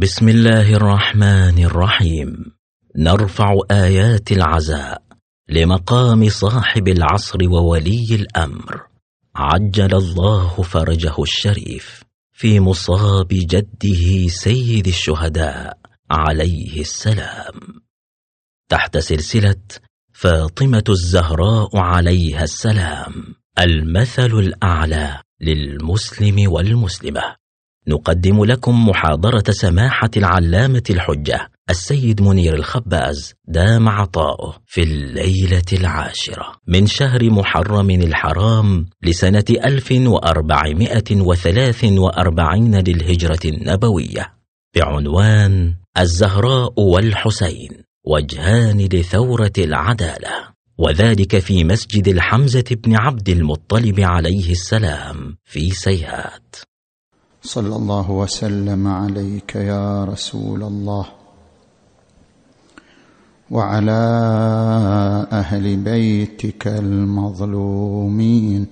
بسم الله الرحمن الرحيم. نرفع آيات العزاء لمقام صاحب العصر وولي الأمر. عجل الله فرجه الشريف في مصاب جده سيد الشهداء عليه السلام. تحت سلسلة فاطمة الزهراء عليها السلام المثل الأعلى للمسلم والمسلمة. نقدم لكم محاضرة سماحة العلامة الحجة السيد منير الخباز دام عطاؤه في الليلة العاشرة. من شهر محرم الحرام لسنة 1443 للهجرة النبوية. بعنوان الزهراء والحسين وجهان لثورة العدالة. وذلك في مسجد الحمزة بن عبد المطلب عليه السلام في سيهات. صلى الله وسلم عليك يا رسول الله وعلى أهل بيتك المظلومين.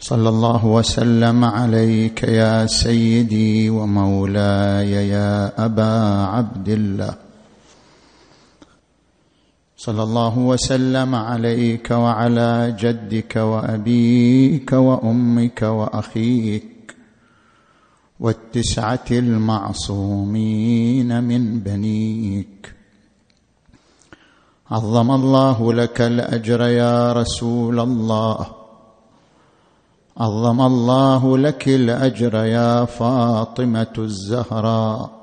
صلى الله وسلم عليك يا سيدي ومولاي يا أبا عبد الله. صلى الله وسلم عليك وعلى جدك وأبيك وأمك وأخيك والتسعة المعصومين من بنيك. عظم الله لك الأجر يا رسول الله. عظم الله لك الأجر يا فاطمة الزهراء.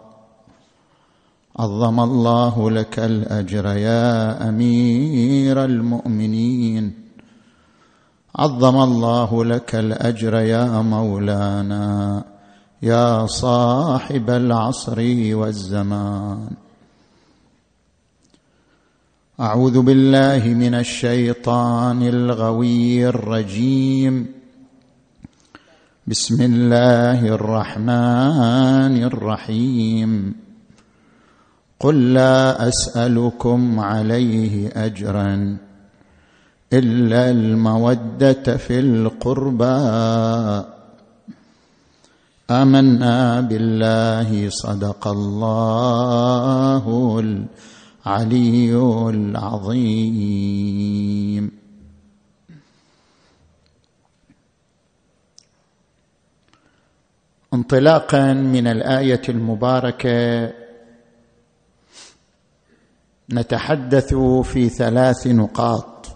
عظم الله لك الأجر يا أمير المؤمنين. عظم الله لك الأجر يا مولانا يا صاحب العصر والزمان. أعوذ بالله من الشيطان الغوي الرجيم. بسم الله الرحمن الرحيم. قل لا أسألكم عليه اجرا إلا المودة في القربى. آمنا بالله صدق الله العلي العظيم. انطلاقا من الآية المباركة نتحدث في ثلاث نقاط.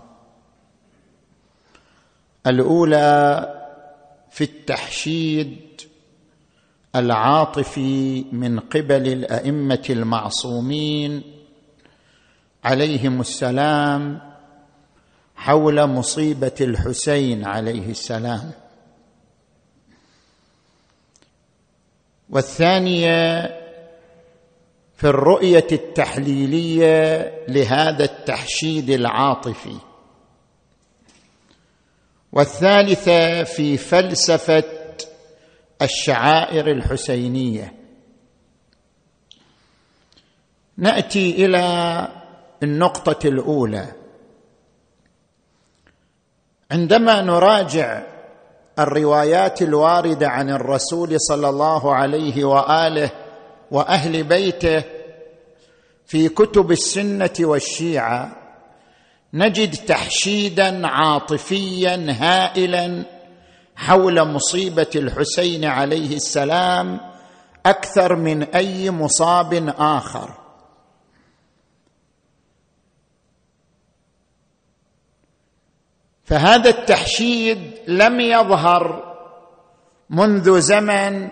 الأولى في التحشيد العاطفي من قبل الأئمة المعصومين عليهم السلام حول مصيبة الحسين عليه السلام. والثانية في الرؤية التحليلية لهذا التحشيد العاطفي. والثالثة في فلسفة الشعائر الحسينية. نأتي إلى النقطة الأولى. عندما نراجع الروايات الواردة عن الرسول صلى الله عليه وآله وأهل بيته في كتب السنة والشيعة نجد تحشيدا عاطفيا هائلا حول مصيبة الحسين عليه السلام أكثر من أي مصاب آخر. فهذا التحشيد لم يظهر منذ زمن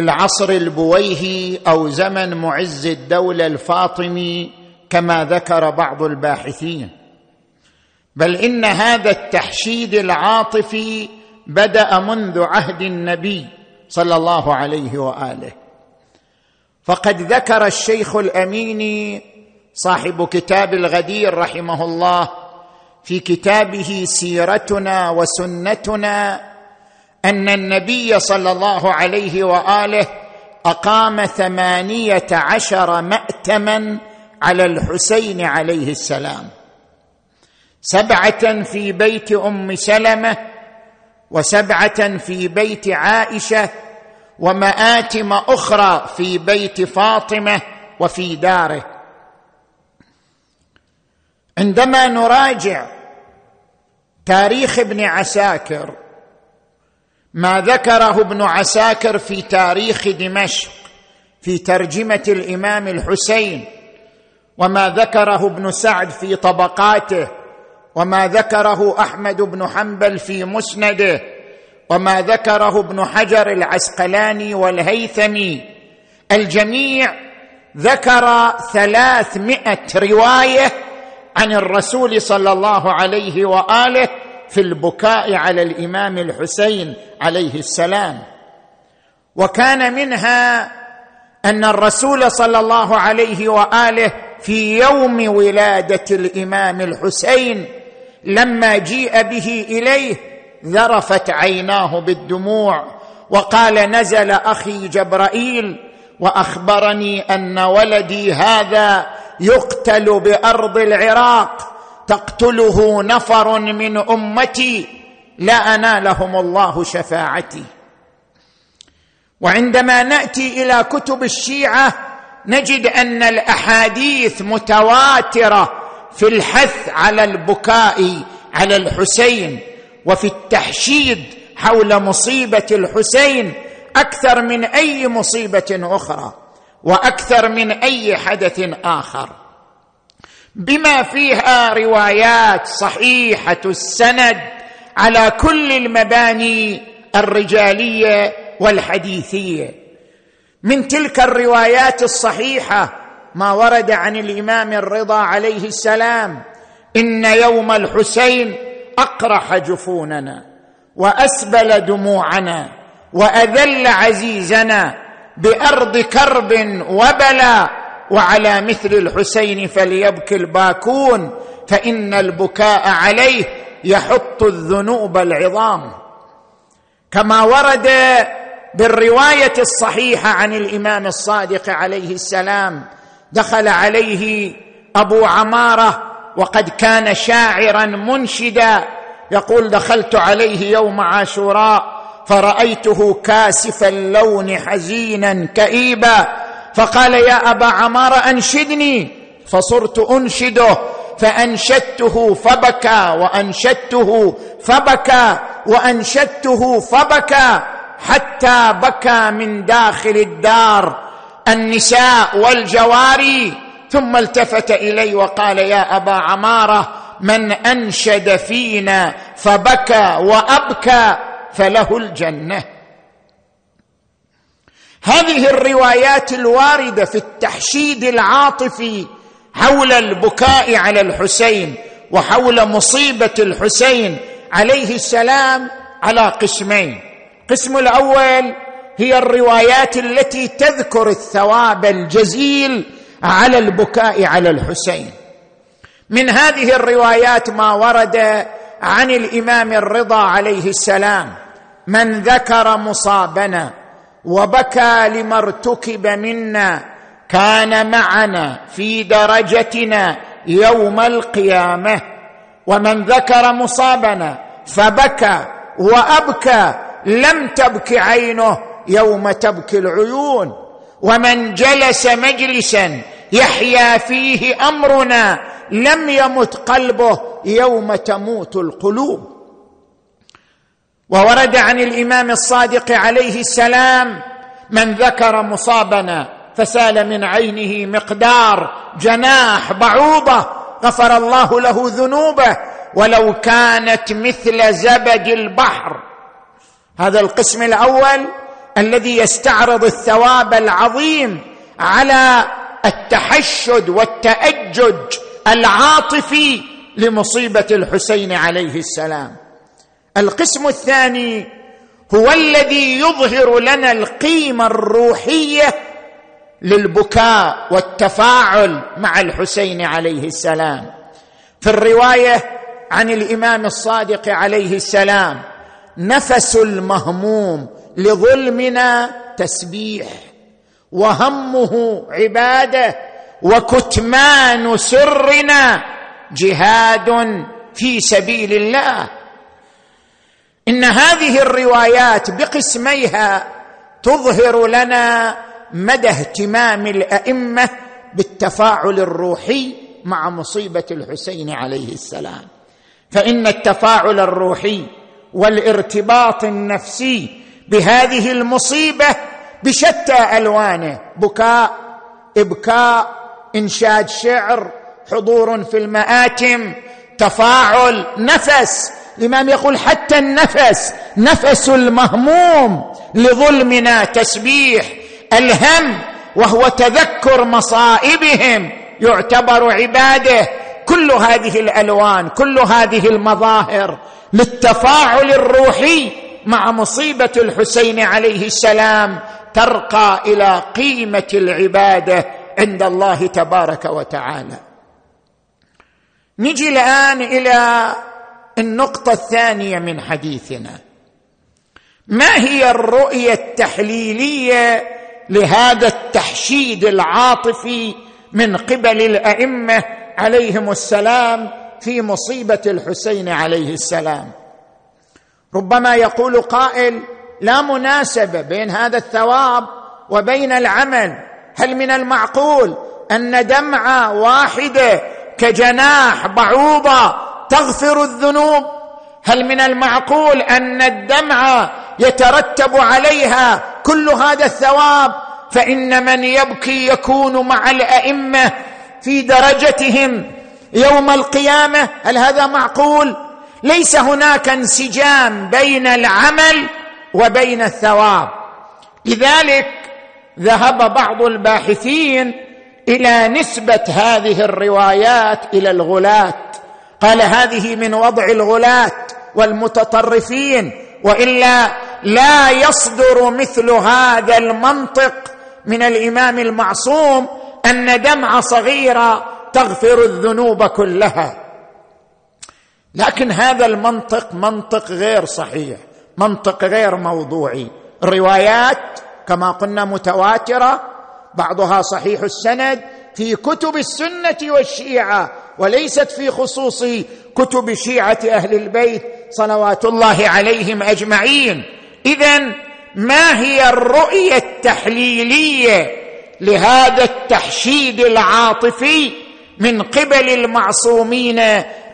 العصر البويهي أو زمن معز الدولة الفاطمي كما ذكر بعض الباحثين. بل إن هذا التحشيد العاطفي بدأ منذ عهد النبي صلى الله عليه وآله. فقد ذكر الشيخ الاميني صاحب كتاب الغدير رحمه الله في كتابه سيرتنا وسنتنا أن النبي صلى الله عليه وآله أقام ثمانية عشر مأتما على الحسين عليه السلام. سبعة في بيت أم سلمة وسبعة في بيت عائشة ومآتم أخرى في بيت فاطمة وفي داره. عندما نراجع تاريخ ابن عساكر ما ذكره ابن عساكر في تاريخ دمشق في ترجمة الإمام الحسين وما ذكره ابن سعد في طبقاته وما ذكره أحمد بن حنبل في مسنده وما ذكره ابن حجر العسقلاني والهيثمي. الجميع ذكر ثلاثمائة رواية عن الرسول صلى الله عليه وآله في البكاء على الإمام الحسين عليه السلام. وكان منها أن الرسول صلى الله عليه وآله في يوم ولادة الإمام الحسين لما جيء به إليه ذرفت عيناه بالدموع وقال نزل أخي جبرائيل وأخبرني أن ولدي هذا يقتل بأرض العراق تقتله نفر من أمتي لا أنالهم الله شفاعتي. وعندما نأتي إلى كتب الشيعة نجد أن الأحاديث متواترة في الحث على البكاء على الحسين وفي التحشيد حول مصيبة الحسين أكثر من أي مصيبة أخرى وأكثر من أي حدث آخر. بما فيها روايات صحيحة السند على كل المباني الرجالية والحديثية. من تلك الروايات الصحيحة ما ورد عن الإمام الرضا عليه السلام إن يوم الحسين أقرح جفوننا وأسبل دموعنا وأذل عزيزنا بأرض كرب وبلا وعلى مثل الحسين فليبكي الباكون فإن البكاء عليه يحط الذنوب العظام. كما ورد بالرواية الصحيحة عن الإمام الصادق عليه السلام دخل عليه أبو عمارة وقد كان شاعرا منشدا يقول دخلت عليه يوم عاشوراء فرأيته كاسف اللون حزينا كئيبا فقال يا أبا عمارة أنشدني فصرت أنشده فأنشدته فبكى وأنشدته فبكى وأنشدته فبكى حتى بكى من داخل الدار النساء والجواري. ثم التفت إلي وقال يا أبا عمارة من أنشد فينا فبكى وأبكى فله الجنة. هذه الروايات الواردة في التحشيد العاطفي حول البكاء على الحسين وحول مصيبة الحسين عليه السلام على قسمين. القسم الأول هي الروايات التي تذكر الثواب الجزيل على البكاء على الحسين. من هذه الروايات ما ورد عن الإمام الرضا عليه السلام من ذكر مصابنا وبكى لما ارتكب منا كان معنا في درجتنا يوم القيامة. ومن ذكر مصابنا فبكى وأبكى لم تبك عينه يوم تبكي العيون. ومن جلس مجلسا يحيا فيه أمرنا لم يمت قلبه يوم تموت القلوب. وورد عن الإمام الصادق عليه السلام من ذكر مصابنا فسال من عينه مقدار جناح بعوضة غفر الله له ذنوبه ولو كانت مثل زبد البحر. هذا القسم الأول الذي يستعرض الثواب العظيم على التحشد والتأجج العاطفي لمصيبة الحسين عليه السلام. القسم الثاني هو الذي يظهر لنا القيمة الروحية للبكاء والتفاعل مع الحسين عليه السلام. في الرواية عن الإمام الصادق عليه السلام نفس المهموم لظلمنا تسبيح وهمه عبادة وكتمان سرنا جهاد في سبيل الله. إن هذه الروايات بقسميها تظهر لنا مدى اهتمام الأئمة بالتفاعل الروحي مع مصيبة الحسين عليه السلام. فإن التفاعل الروحي والارتباط النفسي بهذه المصيبة بشتى ألوانه بكاء إبكاء إنشاد شعر حضور في المآتم تفاعل نفس الإمام يقول حتى النفس نفس المهموم لظلمنا تسبيح الهم وهو تذكر مصائبهم يعتبر عباده. كل هذه الألوان كل هذه المظاهر للتفاعل الروحي مع مصيبة الحسين عليه السلام ترقى إلى قيمة العبادة عند الله تبارك وتعالى. نجي الآن إلى النقطة الثانية من حديثنا. ما هي الرؤية التحليلية لهذا التحشيد العاطفي من قبل الأئمة عليهم السلام في مصيبة الحسين عليه السلام؟ ربما يقول قائل لا مناسبة بين هذا الثواب وبين العمل. هل من المعقول أن دمعة واحدة كجناح بعوضة تغفر الذنوب. هل من المعقول أن الدمعه يترتب عليها كل هذا الثواب؟ فإن من يبكي يكون مع الأئمة في درجتهم يوم القيامة. هل هذا معقول؟ ليس هناك انسجام بين العمل وبين الثواب. لذلك ذهب بعض الباحثين إلى نسبة هذه الروايات إلى الغلاة. قال هذه من وضع الغلاة والمتطرفين وإلا لا يصدر مثل هذا المنطق من الإمام المعصوم أن دمعة صغيرة تغفر الذنوب كلها. لكن هذا المنطق منطق غير صحيح منطق غير موضوعي. الروايات كما قلنا متواترة بعضها صحيح السند في كتب السنة والشيعة وليست في خصوص كتب شيعة أهل البيت صلوات الله عليهم أجمعين. اذا ما هي الرؤية التحليلية لهذا التحشيد العاطفي من قبل المعصومين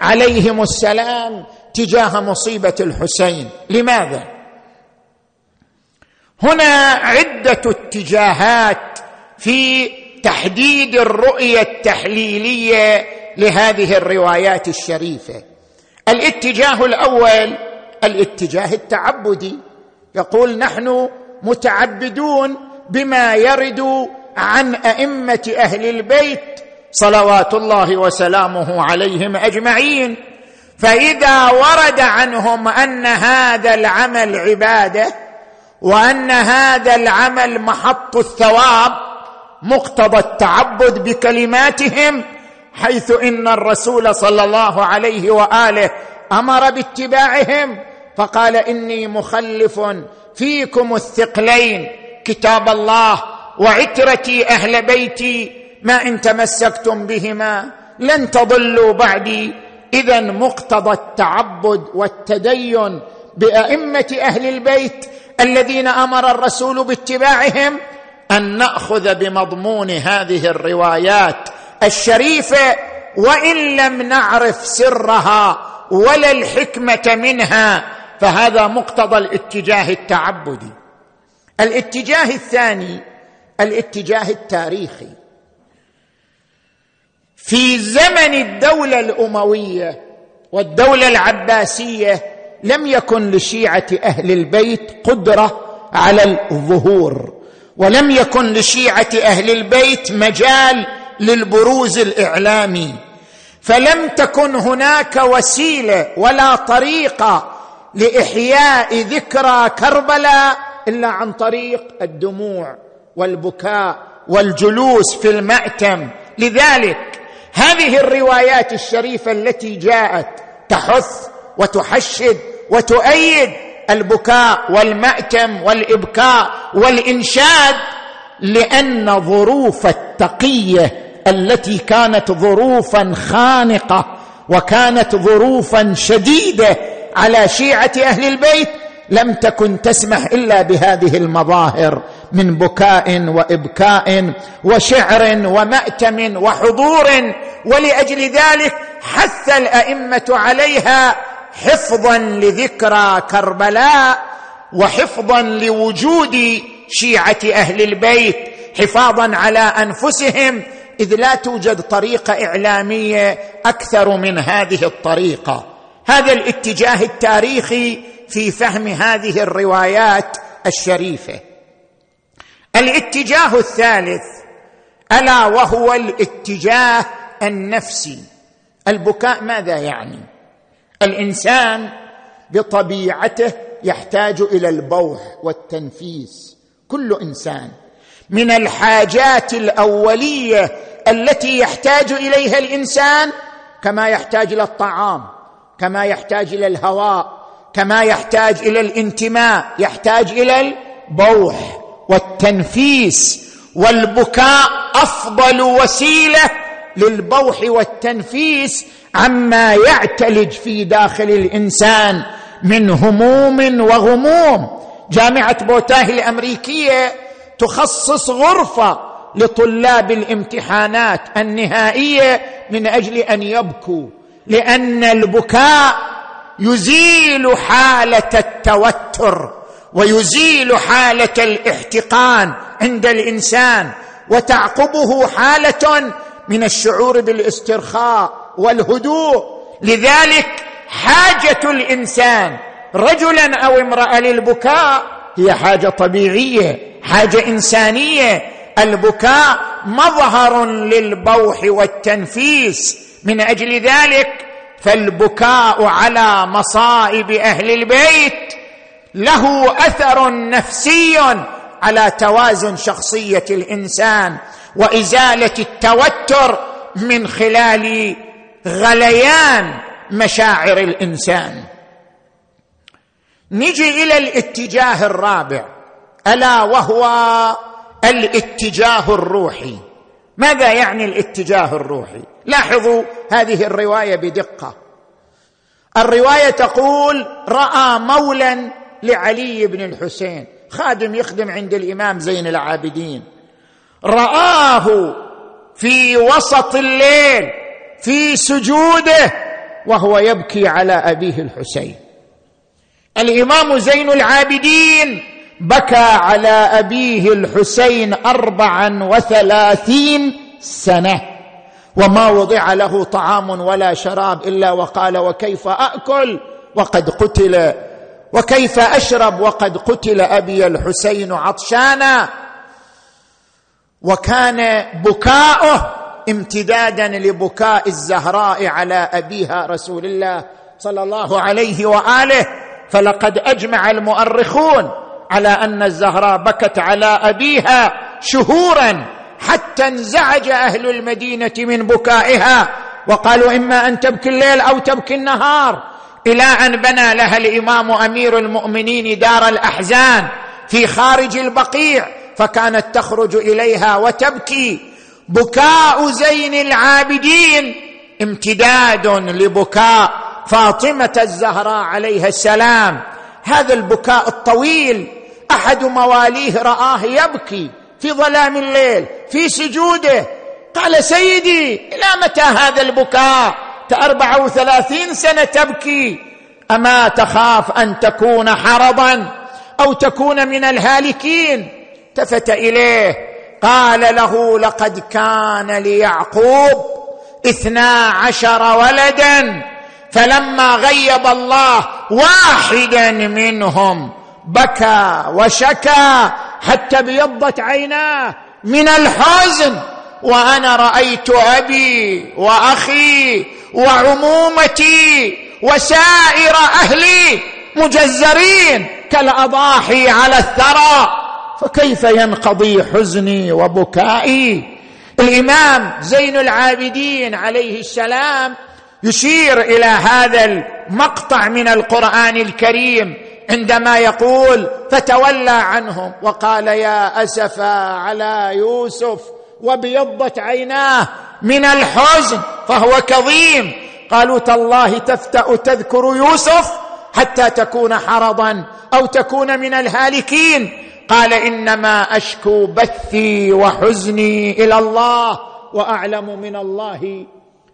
عليهم السلام تجاه مصيبة الحسين؟ لماذا؟ هنا عدة اتجاهات في تحديد الرؤية التحليلية لهذه الروايات الشريفة. الاتجاه الأول الاتجاه التعبدي. يقول نحن متعبدون بما يرد عن أئمة أهل البيت صلوات الله وسلامه عليهم أجمعين. فإذا ورد عنهم أن هذا العمل عبادة وأن هذا العمل محط الثواب مقتضى التعبد بكلماتهم حيث إن الرسول صلى الله عليه وآله أمر باتباعهم فقال إني مخلف فيكم الثقلين. كتاب الله وعترتي أهل بيتي ما إن تمسكتم بهما لن تضلوا بعدي. اذا مقتضى التعبد والتدين بأئمة أهل البيت الذين أمر الرسول باتباعهم أن نأخذ بمضمون هذه الروايات. الشريفه وإن لم نعرف سرها ولا الحكمة منها فهذا مقتضى الاتجاه التعبدي. الاتجاه الثاني الاتجاه التاريخي. في زمن الدولة الأموية والدولة العباسية لم يكن لشيعة أهل البيت قدرة على الظهور ولم يكن لشيعة أهل البيت مجال للبروز الاعلامي فلم تكن هناك وسيلة ولا طريقة لإحياء ذكرى كربلاء إلا عن طريق الدموع والبكاء والجلوس في المأتم. لذلك هذه الروايات الشريفة التي جاءت تحث وتحشد وتؤيد البكاء والمأتم والإبكاء والإنشاد لأن ظروف التقية التي كانت ظروفا خانقة وكانت ظروفا شديدة على شيعة أهل البيت لم تكن تسمح إلا بهذه المظاهر من بكاء وإبكاء وشعر ومأتم وحضور ولأجل ذلك حث الأئمة عليها حفظا لذكرى كربلاء وحفظا لوجود شيعة أهل البيت حفاظا على أنفسهم إذ لا توجد طريقة إعلامية أكثر من هذه الطريقة. هذا الاتجاه التاريخي في فهم هذه الروايات الشريفة. الاتجاه الثالث ألا وهو الاتجاه النفسي. البكاء ماذا يعني؟ الإنسان بطبيعته يحتاج إلى البوح والتنفيس. كل إنسان من الحاجات الأولية التي يحتاج إليها الإنسان كما يحتاج إلى الطعام كما يحتاج إلى الهواء كما يحتاج إلى الانتماء يحتاج إلى البوح والتنفيس والبكاء أفضل وسيلة للبوح والتنفيس عما يعتلج في داخل الإنسان من هموم وغموم. جامعة بوتاه الأمريكية تخصص غرفة لطلاب الامتحانات النهائية من أجل أن يبكوا لأن البكاء يزيل حالة التوتر ويزيل حالة الاحتقان عند الإنسان وتعقبه حالة من الشعور بالاسترخاء والهدوء. لذلك حاجة الإنسان رجلا أو امرأة للبكاء هي حاجة طبيعية حاجة إنسانية. البكاء مظهر للبوح والتنفيس. من أجل ذلك فالبكاء على مصائب أهل البيت له أثر نفسي على توازن شخصية الإنسان وإزالة التوتر من خلال غليان مشاعر الإنسان. نجي إلى الاتجاه الرابع ألا وهو الاتجاه الروحي. ماذا يعني الاتجاه الروحي؟ لاحظوا هذه الرواية بدقة. الرواية تقول رأى مولا لعلي بن الحسين. خادم يخدم عند الإمام زين العابدين. رآه في وسط الليل في سجوده وهو يبكي على أبيه الحسين. الإمام زين العابدين بكى على أبيه الحسين اربعا وثلاثين سنة. وما وضع له طعام ولا شراب إلا وقال وكيف أكل وقد قتل وكيف أشرب وقد قتل أبي الحسين عطشانا. وكان بكاؤه امتدادا لبكاء الزهراء على أبيها رسول الله صلى الله عليه وآله. فلقد أجمع المؤرخون على أن الزهراء بكت على أبيها شهورا حتى انزعج أهل المدينة من بكائها. وقالوا إما أن تبكي الليل أو تبكي النهار. إلى أن بنى لها الإمام أمير المؤمنين دار الأحزان في خارج البقيع فكانت تخرج إليها وتبكي. بكاء زين العابدين امتداد لبكاء فاطمة الزهراء عليها السلام. هذا البكاء الطويل أحد مواليه رآه يبكي في ظلام الليل في سجوده. قال سيدي إلى متى هذا البكاء؟ أربعة وثلاثين سنة تبكي. أما تخاف أن تكون حرضا أو تكون من الهالكين؟ التفت إليه. قال له لقد كان ليعقوب اثنا عشر ولدا فلما غيب الله واحدا منهم. بكى وشكى حتى ابيضت عيناه من الحزن وأنا رأيت أبي وأخي وعمومتي وسائر أهلي مجزرين كالأضاحي على الثرى. فكيف ينقضي حزني وبكائي؟ الإمام زين العابدين عليه السلام يشير إلى هذا المقطع من القرآن الكريم عندما يقول فتولى عنهم وقال يا أسفا على يوسف وابيضت عيناه من الحزن فهو كظيم. قالوا تالله تفتأ تذكر يوسف حتى تكون حرضا أو تكون من الهالكين. قال إنما أشكو بثي وحزني إلى الله وأعلم من الله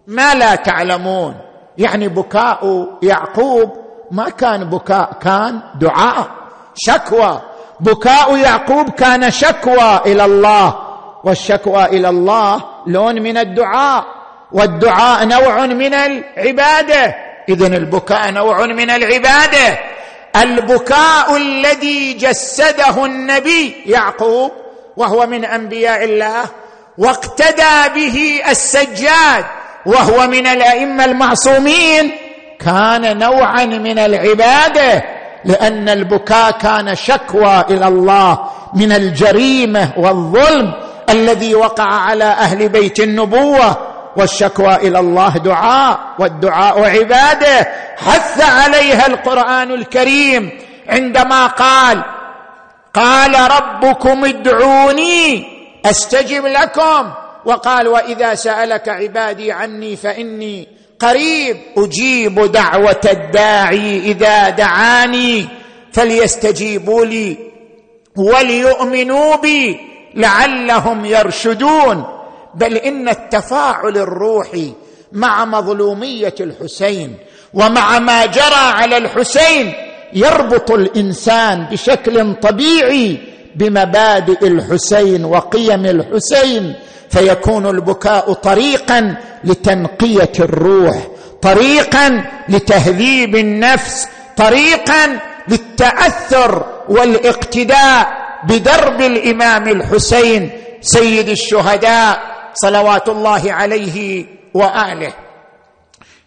ما لا تعلمون. يعني بكاء يعقوب ما كان بكاء كان دعاء شكوى. بكاء يعقوب كان شكوى إلى الله والشكوى إلى الله لون من الدعاء والدعاء نوع من العبادة. اذا البكاء نوع من العبادة. البكاء الذي جسده النبي يعقوب وهو من أنبياء الله واقتدى به السجاد وهو من الأئمة المعصومين كان نوعا من العبادة لأن البكاء كان شكوى إلى الله من الجريمة والظلم الذي وقع على أهل بيت النبوة والشكوى إلى الله دعاء والدعاء عبادة. حث عليها القرآن الكريم عندما قال قال ربكم ادعوني أستجب لكم. وقال وإذا سألك عبادي عني فإني قريب أجيب دعوة الداعي إذا دعاني فليستجيبوا لي وليؤمنوا بي لعلهم يرشدون. بل إن التفاعل الروحي مع مظلومية الحسين ومع ما جرى على الحسين يربط الإنسان بشكل طبيعي بمبادئ الحسين وقيم الحسين. فيكون البكاء طريقا لتنقية الروح طريقا لتهذيب النفس طريقا للتأثر والاقتداء بدرب الإمام الحسين سيد الشهداء صلوات الله عليه وآله.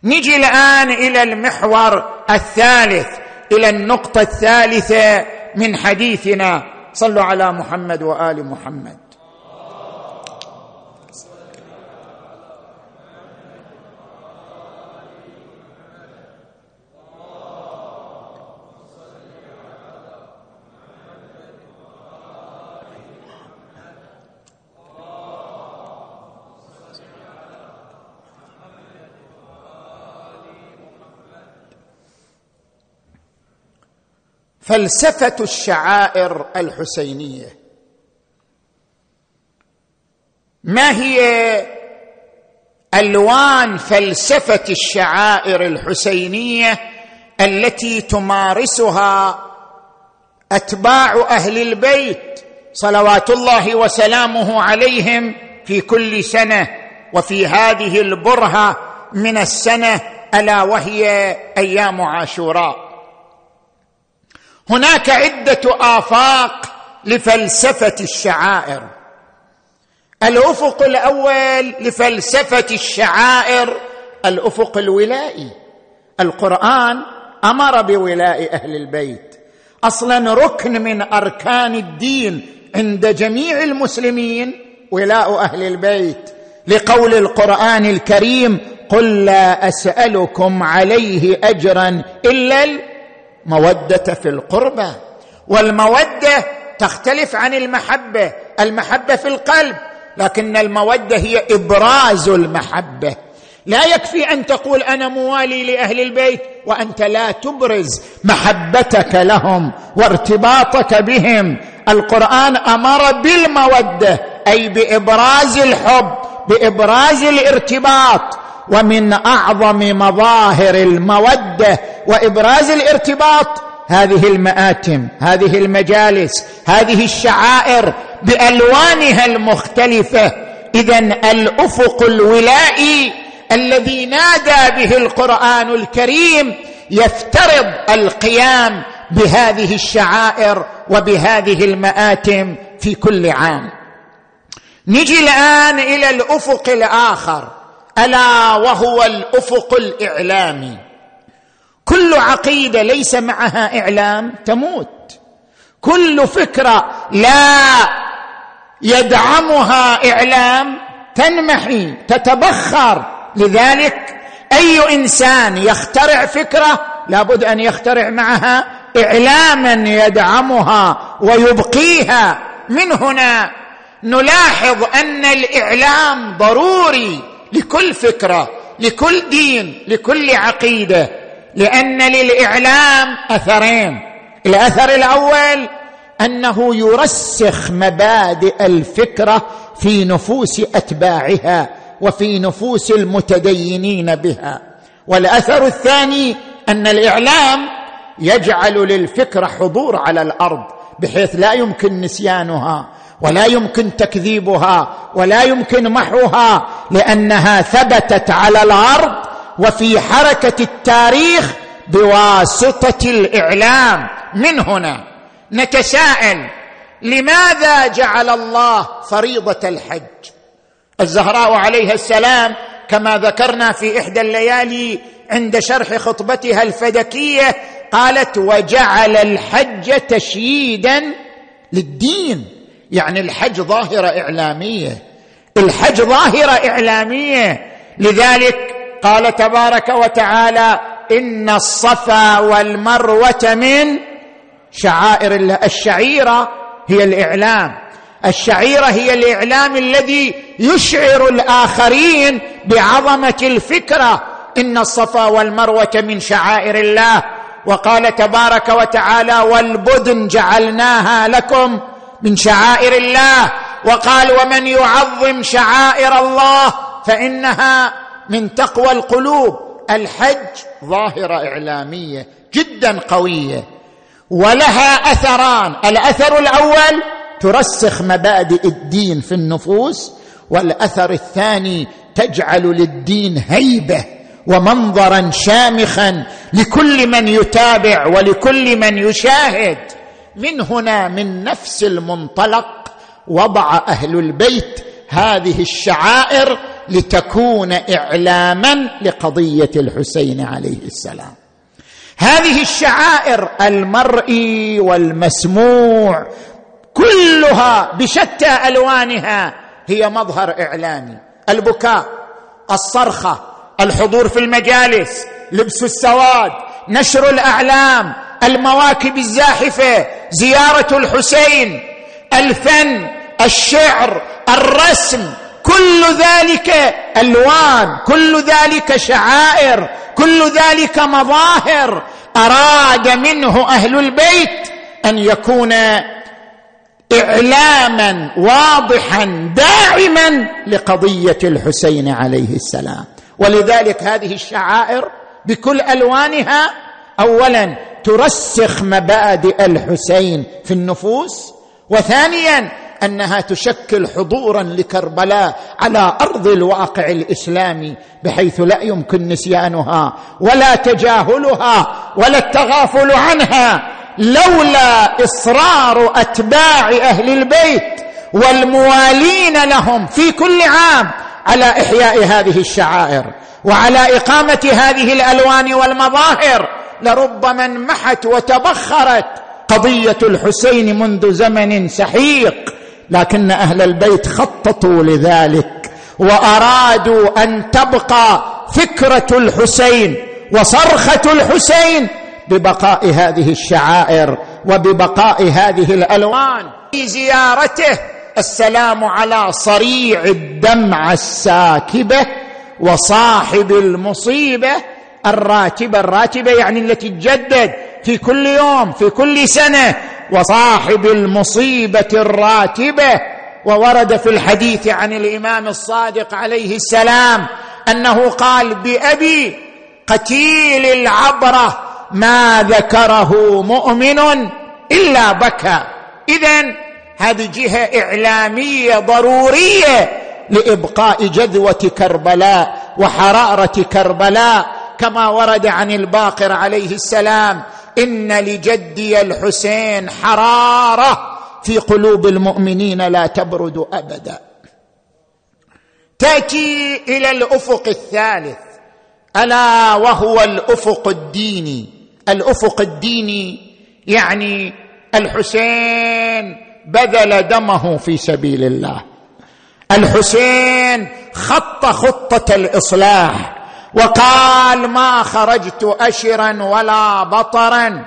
نجي الآن إلى المحور الثالث إلى النقطة الثالثة من حديثنا. صلوا على محمد وآل محمد. فلسفة الشعائر الحسينية. ما هي ألوان فلسفة الشعائر الحسينية التي تمارسها أتباع أهل البيت صلوات الله وسلامه عليهم في كل سنة وفي هذه البرهة من السنة ألا وهي أيام عاشوراء؟ هناك عدة آفاق لفلسفة الشعائر. الأفق الأول لفلسفة الشعائر الأفق الولائي. القرآن أمر بولاء أهل البيت. أصلا ركن من أركان الدين عند جميع المسلمين ولاء أهل البيت. لقول القرآن الكريم قل لا أسألكم عليه اجرا إلا مودة في القربى والمودة تختلف عن المحبة المحبة في القلب لكن المودة هي إبراز المحبة. لا يكفي أن تقول أنا موالي لأهل البيت وأنت لا تبرز محبتك لهم وارتباطك بهم. القرآن أمر بالمودة أي بإبراز الحب بإبراز الارتباط. ومن أعظم مظاهر المودة وإبراز الارتباط هذه المآتم هذه المجالس هذه الشعائر بألوانها المختلفة. اذا الأفق الولائي الذي نادى به القرآن الكريم يفترض القيام بهذه الشعائر وبهذه المآتم في كل عام. نجي الآن إلى الأفق الآخر. ألا وهو الأفق الاعلامي كل عقيدة ليس معها إعلام تموت. كل فكرة لا يدعمها إعلام تنمحي تتبخر. لذلك أي إنسان يخترع فكرة لابد أن يخترع معها إعلاما يدعمها ويبقيها. من هنا نلاحظ أن الإعلام ضروري. لكل فكرة لكل دين لكل عقيدة لأن للإعلام أثرين. الأثر الأول أنه يرسخ مبادئ الفكرة في نفوس أتباعها وفي نفوس المتدينين بها. والأثر الثاني أن الإعلام يجعل للفكرة حضور على الأرض بحيث لا يمكن نسيانها. ولا يمكن تكذيبها ولا يمكن محوها لأنها ثبتت على الأرض وفي حركة التاريخ بواسطة الإعلام. من هنا نتساءل لماذا جعل الله فريضة الحج؟ الزهراء عليها السلام كما ذكرنا في إحدى الليالي عند شرح خطبتها الفدكية قالت وجعل الحج تشييدا للدين. يعني الحج ظاهرة إعلامية. الحج ظاهرة إعلامية. لذلك قال تبارك وتعالى إن الصفا والمروة من شعائر الله. الشعيرة هي الإعلام. الشعيرة هي الإعلام الذي يشعر الآخرين بعظمة الفكرة. إن الصفا والمروة من شعائر الله. وقال تبارك وتعالى والبدن جعلناها لكم من شعائر الله وقال ومن يعظم شعائر الله فإنها من تقوى القلوب. الحج ظاهرة إعلامية جدا قوية ولها أثران. الأثر الأول ترسخ مبادئ الدين في النفوس والأثر الثاني تجعل للدين هيبة ومنظرا شامخا لكل من يتابع ولكل من يشاهد. من هنا من نفس المنطلق وضع أهل البيت هذه الشعائر لتكون إعلاما لقضية الحسين عليه السلام. هذه الشعائر المرئي والمسموع كلها بشتى ألوانها هي مظهر إعلامي. البكاء الصرخة الحضور في المجالس لبس السواد نشر الأعلام المواكب الزاحفة زيارة الحسين الفن الشعر الرسم كل ذلك ألوان كل ذلك شعائر كل ذلك مظاهر. أراد منه أهل البيت أن يكون إعلاما واضحا داعما لقضية الحسين عليه السلام. ولذلك هذه الشعائر بكل ألوانها اولا ترسخ مبادئ الحسين في النفوس وثانيا أنها تشكل حضورا لكربلاء على أرض الواقع الاسلامي بحيث لا يمكن نسيانها ولا تجاهلها ولا التغافل عنها لولا إصرار أتباع أهل البيت والموالين لهم في كل عام على إحياء هذه الشعائر وعلى إقامة هذه الألوان والمظاهر. لربما انمحت وتبخرت قضية الحسين منذ زمن سحيق لكن أهل البيت خططوا لذلك وأرادوا أن تبقى فكرة الحسين وصرخة الحسين ببقاء هذه الشعائر وببقاء هذه الألوان. في زيارته السلام على صريع الدمعه الساكبة وصاحب المصيبة الراتبه الراتبة يعني التي تجدد في كل يوم في كل سنة. وصاحب المصيبة الراتبة. وورد في الحديث عن الإمام الصادق عليه السلام أنه قال بأبي قتيل العبرة ما ذكره مؤمن إلا بكى. اذا هذه جهة إعلامية ضرورية لإبقاء جذوة كربلاء وحرارة كربلاء. كما ورد عن الباقر عليه السلام إن لجدي الحسين حرارة في قلوب المؤمنين لا تبرد أبدا. تأتي إلى الأفق الثالث. ألا وهو الأفق الديني. الأفق الديني يعني الحسين بذل دمه في سبيل الله. الحسين خط خطة الإصلاح. وقال ما خرجت أشرا ولا بطرا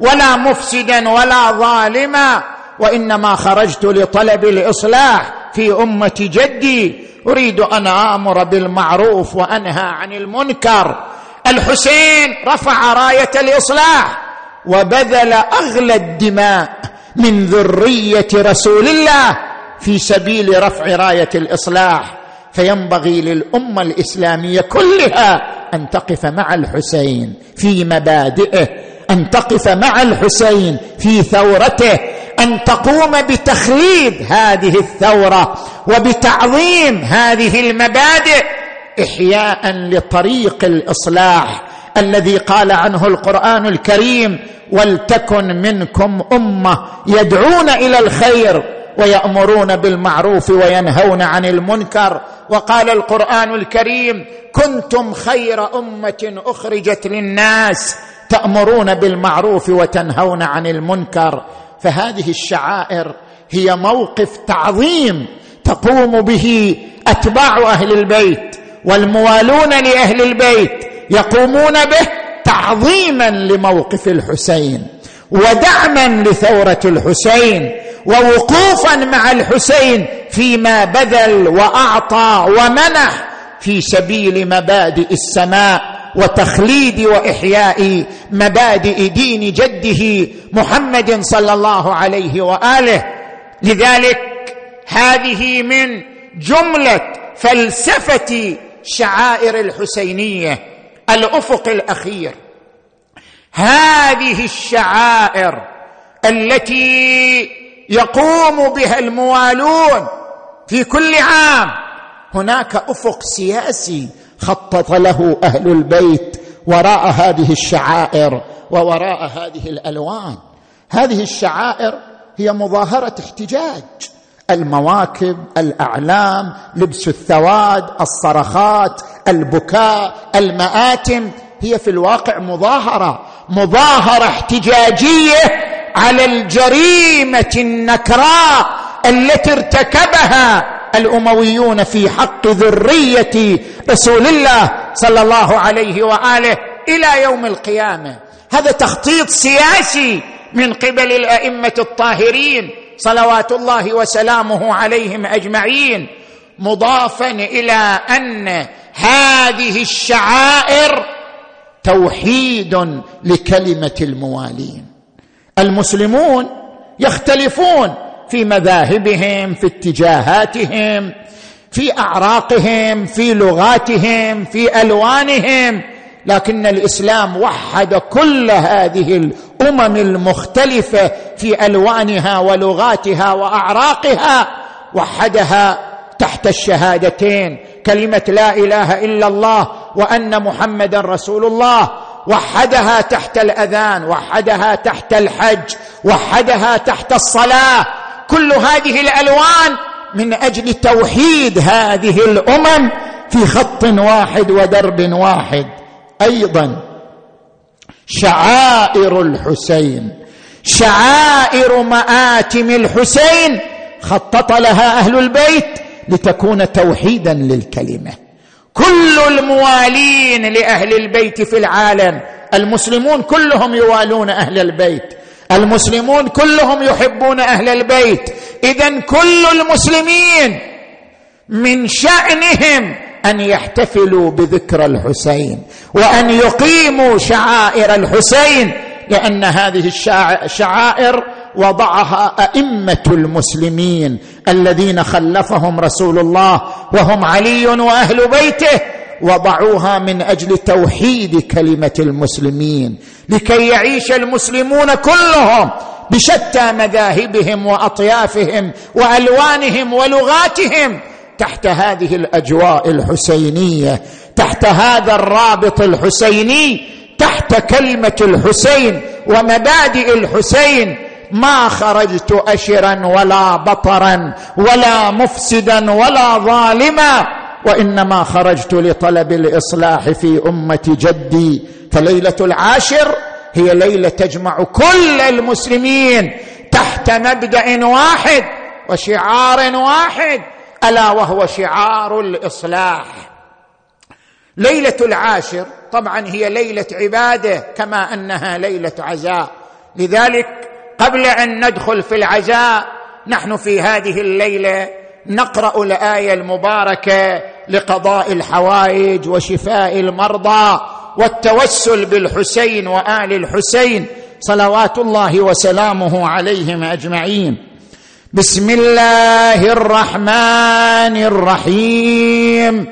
ولا مفسدا ولا ظالما وإنما خرجت لطلب الإصلاح في أمة جدي. أريد أن آمر بالمعروف وأنهى عن المنكر. الحسين رفع راية الإصلاح وبذل أغلى الدماء من ذرية رسول الله في سبيل رفع راية الإصلاح. فينبغي للأمة الإسلامية كلها أن تقف مع الحسين في مبادئه أن تقف مع الحسين في ثورته أن تقوم بتخليد هذه الثورة وبتعظيم هذه المبادئ إحياء لطريق الإصلاح الذي قال عنه القرآن الكريم ولتكن منكم أمة يدعون إلى الخير ويأمرون بالمعروف وينهون عن المنكر. وقال القرآن الكريم كنتم خير أمة أخرجت للناس تأمرون بالمعروف وتنهون عن المنكر. فهذه الشعائر هي موقف تعظيم تقوم به أتباع أهل البيت والموالون لأهل البيت يقومون به تعظيما لموقف الحسين ودعما لثورة الحسين. ووقوفا مع الحسين فيما بذل وأعطى ومنح في سبيل مبادئ السماء وتخليد وإحياء مبادئ دين جده محمد صلى الله عليه وآله. لذلك هذه من جملة فلسفة شعائر الحسينية. الأفق الأخير. هذه الشعائر التي يقوم بها الموالون في كل عام. هناك أفق سياسي خطط له أهل البيت وراء هذه الشعائر ووراء هذه الألوان. هذه الشعائر هي مظاهرة احتجاج. المواكب الأعلام لبس الثواد الصرخات البكاء المآتم هي في الواقع مظاهرة مظاهرة احتجاجية على الجريمة النكراء التي ارتكبها الأمويون في حق ذرية رسول الله صلى الله عليه وآله إلى يوم القيامة. هذا تخطيط سياسي من قبل الأئمة الطاهرين صلوات الله وسلامه عليهم أجمعين مضافا إلى أن هذه الشعائر توحيد لكلمة الموالين. المسلمون يختلفون في مذاهبهم في اتجاهاتهم في أعراقهم في لغاتهم في ألوانهم. لكن الإسلام وحد كل هذه الأمم المختلفة في ألوانها ولغاتها وأعراقها وحدها تحت الشهادتين كلمة لا إله إلا الله وأن محمدا رسول الله. وحدها تحت الأذان وحدها تحت الحج وحدها تحت الصلاة. كل هذه الألوان من أجل توحيد هذه الأمم في خط واحد ودرب واحد. أيضا شعائر الحسين شعائر مآتم الحسين خطط لها أهل البيت لتكون توحيدا للكلمة. كل الموالين لأهل البيت في العالم. المسلمون كلهم يوالون أهل البيت. المسلمون كلهم يحبون أهل البيت. اذا كل المسلمين من شأنهم أن يحتفلوا بذكرى الحسين وأن يقيموا شعائر الحسين لأن هذه الشعائر وضعها أئمة المسلمين. الذين خلفهم رسول الله وهم علي وأهل بيته وضعوها من أجل توحيد كلمة المسلمين لكي يعيش المسلمون كلهم بشتى مذاهبهم وأطيافهم وألوانهم ولغاتهم تحت هذه الأجواء الحسينية تحت هذا الرابط الحسيني تحت كلمة الحسين ومبادئ الحسين ما خرجت أشرا ولا بطرا ولا مفسدا ولا ظالما وإنما خرجت لطلب الإصلاح في أمة جدي. فليلة العاشر هي ليلة تجمع كل المسلمين تحت مبدأ واحد وشعار واحد ألا وهو شعار الإصلاح. ليلة العاشر طبعا هي ليلة عبادة كما أنها ليلة عزاء. لذلك قبل أن ندخل في العزاء نحن في هذه الليلة نقرأ الآية المباركة لقضاء الحوائج وشفاء المرضى والتوسل بالحسين وآل الحسين. صلوات الله وسلامه عليهم أجمعين. بسم الله الرحمن الرحيم.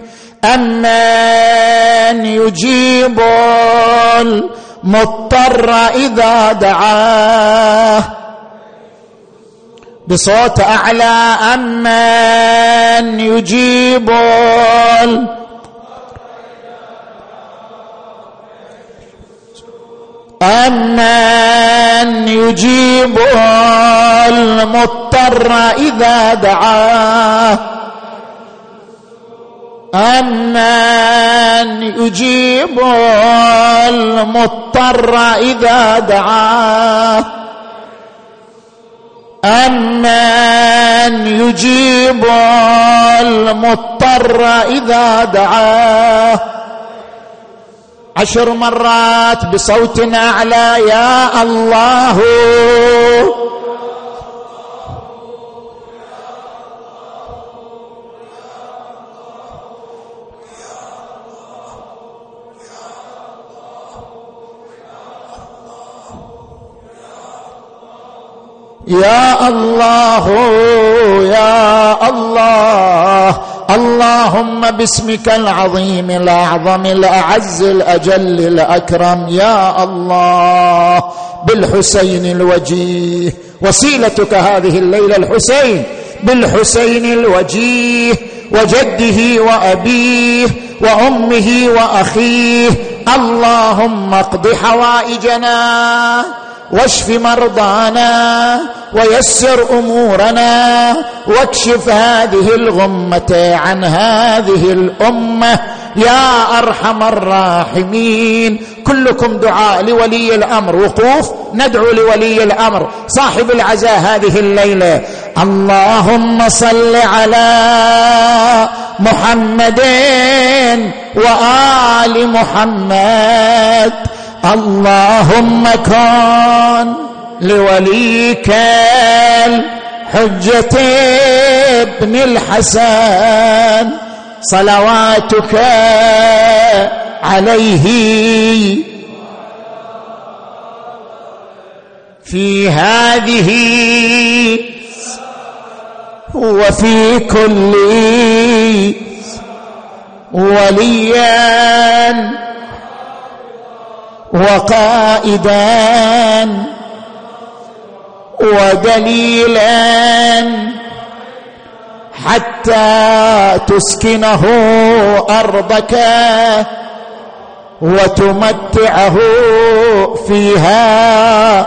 أمن يجيب المضطر إذا دعاه. بصوت أعلى أمن يجيب. أمن يجيب. المضطر إذا دعاه. أمن يجيب المضطر إذا دعاه أمن يجيب المضطر إذا دعاه عشر مرات بصوت اعلى يا الله. يا الله يا الله. اللهم باسمك العظيم الأعظم الأعز الأجل الأكرم. يا الله بالحسين الوجيه. وسيلتك هذه الليلة الحسين بالحسين الوجيه. وجده وأبيه وأمه وأخيه. اللهم اقض حوائجنا. واشف مرضانا ويسر أمورنا واكشف هذه الغمة عن هذه الأمة. يا أرحم الراحمين. كلكم دعاء لولي الأمر. وقوف. ندعو لولي الأمر. صاحب العزاء هذه الليلة. اللهم صل على محمد وآل محمد. اللهم كن لوليك الحجة ابن الحسن صلواتك عليه. في هذه وفي كل وليا وقائدا ودليلا حتى تسكنه أرضك وتمتعه فيها.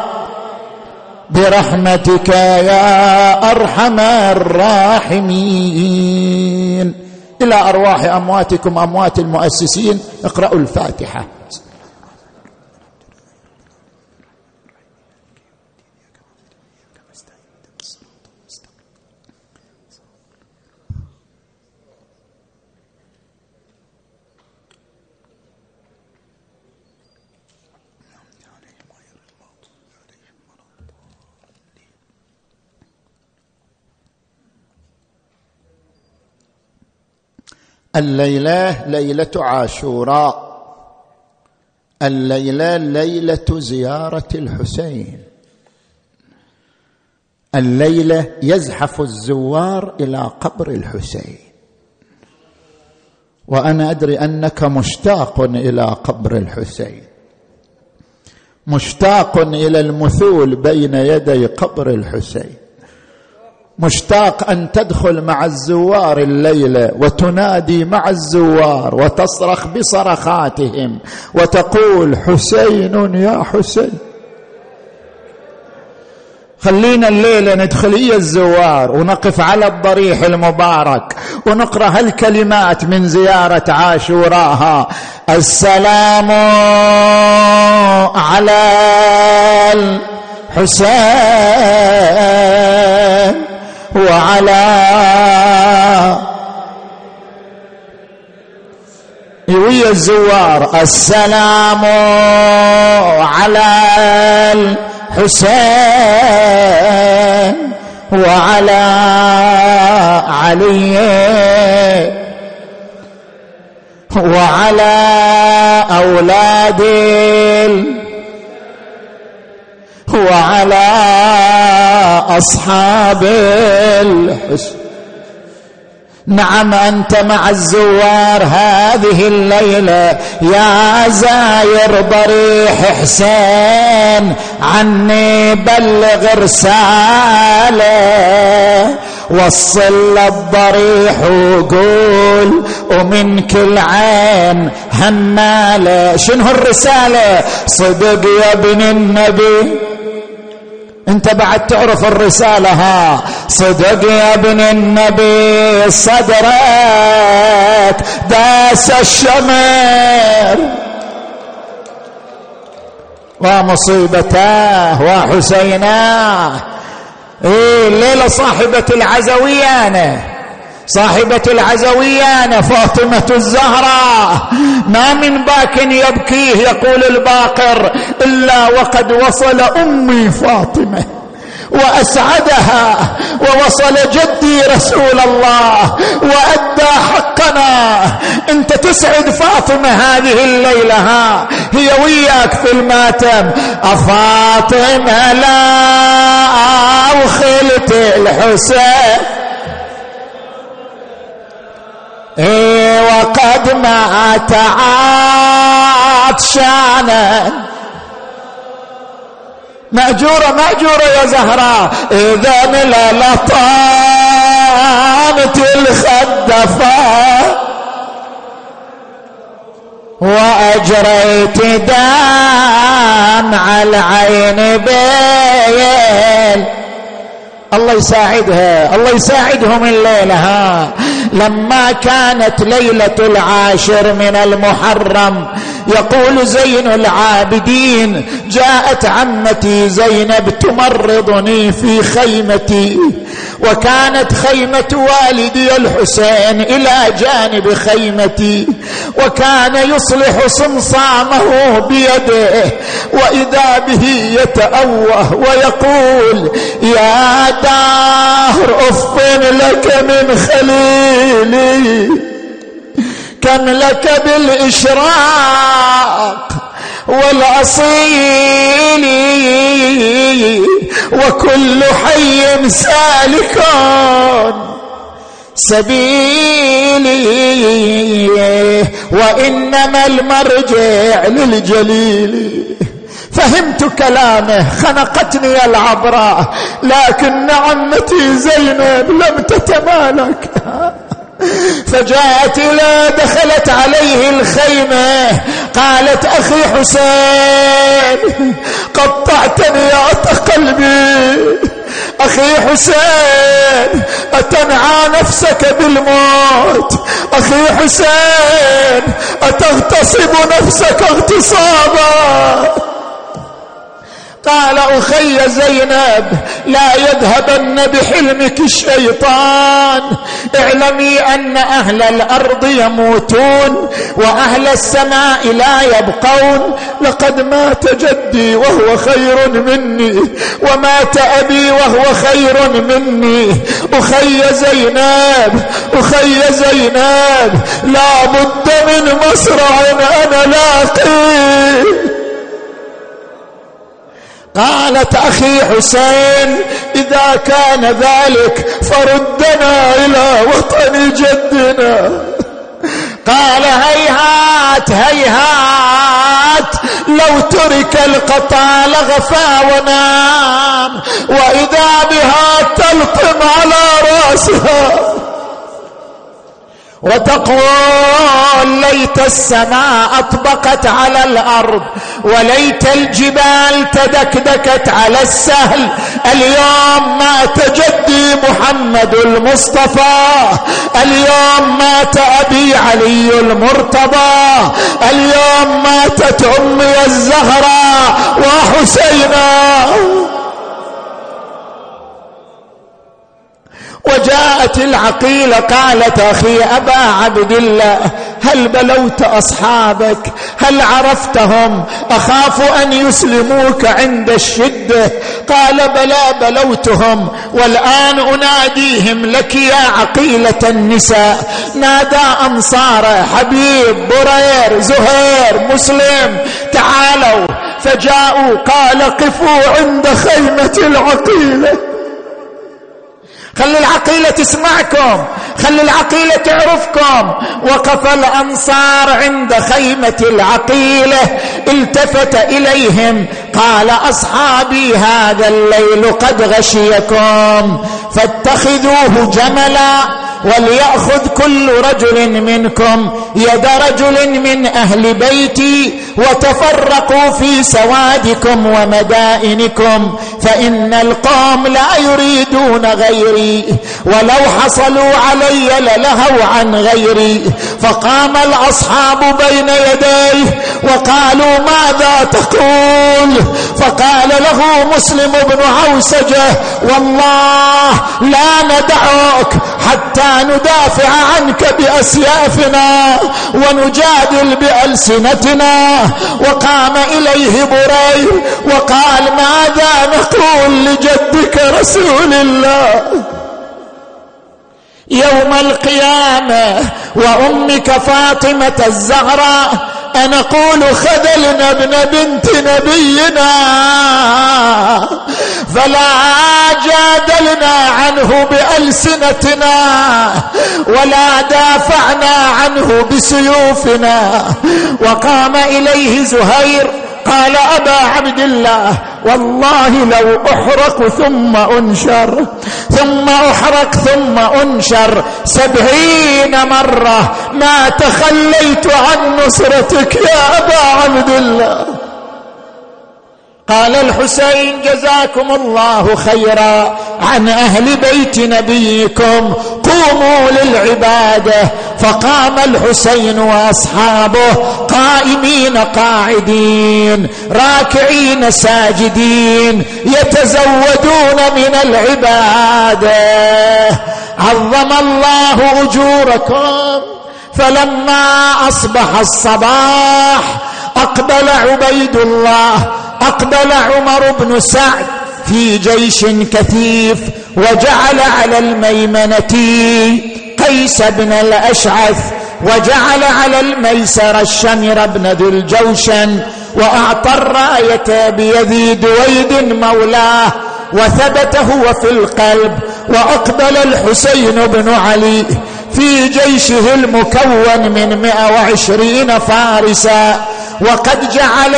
برحمتك يا أرحم الراحمين. إلى أرواح أمواتكم أموات المؤسسين اقرأوا الفاتحة. الليلة ليلة عاشوراء. الليلة ليلة زيارة الحسين. الليلة يزحف الزوار إلى قبر الحسين. وأنا أدري أنك مشتاق إلى قبر الحسين. مشتاق إلى المثول بين يدي قبر الحسين. مشتاق أن تدخل مع الزوار الليلة وتنادي مع الزوار وتصرخ بصرخاتهم وتقول حسين يا حسين. خلينا الليلة ندخل إيا الزوار ونقف على الضريح المبارك ونقرأ هالكلمات من زيارة عاشوراها. السلام على الحسين. وعلى ويا الزوار السلام على الحسين وعلى علي وعلى أولاد وعلى أصحاب الحسن. نعم أنت مع الزوار هذه الليلة يا زاير ضريح حسين عني بلغ رسالة. وصل الضريح وقول ومن كل عين هنالة. شنو الرسالة؟ صدق يا ابن النبي. انت بعد تعرف الرسالة. ها صدق يا ابن النبي صدرك داس الشمر ومصيبتاه وحسيناه. إيه الليلة صاحبة العزوية أنا صاحبة العزويان فاطمة الزهراء ما من باك يبكيه يقول الباقر إلا وقد وصل أمي فاطمة وأسعدها ووصل جدي رسول الله وأدى حقنا. أنت تسعد فاطمة هذه الليلة ها؟ هي وياك في الماتم. أفاطمة لا وخلت الحسين. إيه وقد مات عطشانا. مأجورة مأجورة يا زهراء إذا من لطامة الخدفة. وأجريت دمع العين بين الله يساعدها الله يساعدهم الليلة ها. لما كانت ليلة العاشر من المحرم يقول زين العابدين جاءت عمتي زينب تمرضني في خيمتي وكانت خيمة والدي الحسين إلى جانب خيمتي وكان يصلح صمصامه بيده وإذا به يتأوه ويقول يا دهر أف لك من خليلي. كم لك بالإشراق والأصيل وكل حي سالك سبيلي. وإنما المرجع للجليل. فهمت كلامه خنقتني العبراء لكن عمتي زينب لم تتمالك. فجاءت إلى دخلت عليه الخيمة. قالت أخي حسين قطعتني يا قلبي. أخي حسين أتنعى نفسك بالموت. أخي حسين أتغتصب نفسك اغتصابا. قال أخي زينب لا يذهبن بحلمك الشيطان. اعلمي أن أهل الأرض يموتون وأهل السماء لا يبقون. لقد مات جدي وهو خير مني ومات أبي وهو خير مني. أخي زينب أخي زينب لا بد من مصرع أنا لاقيه قالت أخي حسين إذا كان ذلك فردنا إلى وطن جدنا. قال هيهات هيهات لو ترك القطا لغفى ونام وإذا بها تلطم على رأسها. وتقول ليت السماء أطبقت على الأرض وليت الجبال تدكدكت على السهل. اليوم مات جدي محمد المصطفى. اليوم مات أبي علي المرتضى. اليوم ماتت أمي الزهراء وحسينا. وجاءت العقيلة قالت أخي أبا عبد الله هل بلوت أصحابك؟ هل عرفتهم؟ أخاف أن يسلموك عند الشدة. قال بلى بلوتهم والآن أناديهم لك يا عقيلة النساء. نادى انصاره حبيب برير زهير مسلم تعالوا. فجاءوا قال قفوا عند خيمة العقيلة. خلي العقيلة تسمعكم خلي العقيلة تعرفكم. وقف الأنصار عند خيمة العقيلة التفت إليهم. قال أصحابي هذا الليل قد غشيكم. فاتخذوه جملا وليأخذ كل رجل منكم يد رجل من أهل بيتي وتفرقوا في سوادكم ومدائنكم فإن القوم لا يريدون غيري ولو حصلوا علي للهوا عن غيري فقام الأصحاب بين يديه وقالوا ماذا تقول فقال له مسلم بن عوسجة والله لا ندعوك حتى ندافع عنك بأسيافنا ونجادل بألسنتنا. وقام إليه برير وقال ماذا نقول لجدك رسول الله؟ يوم القيامة وأمك فاطمة الزهراء أنقول خذلنا ابن بنت نبينا فلا جادلنا عنه بألسنتنا ولا دافعنا عنه بسيوفنا. وقام إليه زهير قال أبا عبد الله والله لو أحرق ثم أنشر ثم أحرق ثم أنشر سبعين مرة ما تخليت عن نصرتك يا أبا عبد الله. قال الحسين جزاكم الله خيرا. عن أهل بيت نبيكم قوموا للعبادة. فقام الحسين وأصحابه قائمين قاعدين راكعين ساجدين يتزودون من العبادة. عظم الله أجوركم. فلما أصبح الصباح أقبل عبيد الله أقبل عمر بن سعد في جيش كثيف وجعل على الميمنة قيس بن الأشعث وجعل على الميسر الشمر بن ذي الجوشن واعطى الرايه بيدي دويد مولاه وثبت هو في القلب وأقبل الحسين بن علي في جيشه المكون من مئة وعشرين فارسا وقد جعل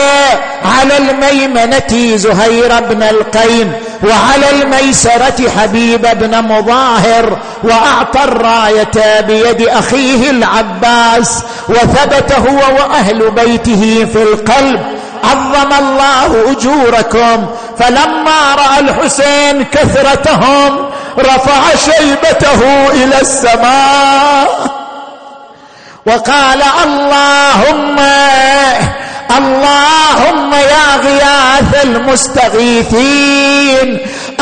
على الميمنة زهير بن القيم وعلى الميسرة حبيب بن مظاهر وأعطى الراية بيد أخيه العباس وثبت هو وأهل بيته في القلب. عظم الله أجوركم. فلما رأى الحسين كثرتهم رفع شيبته إلى السماء. وقال اللهم اللهم يا غياث المستغيثين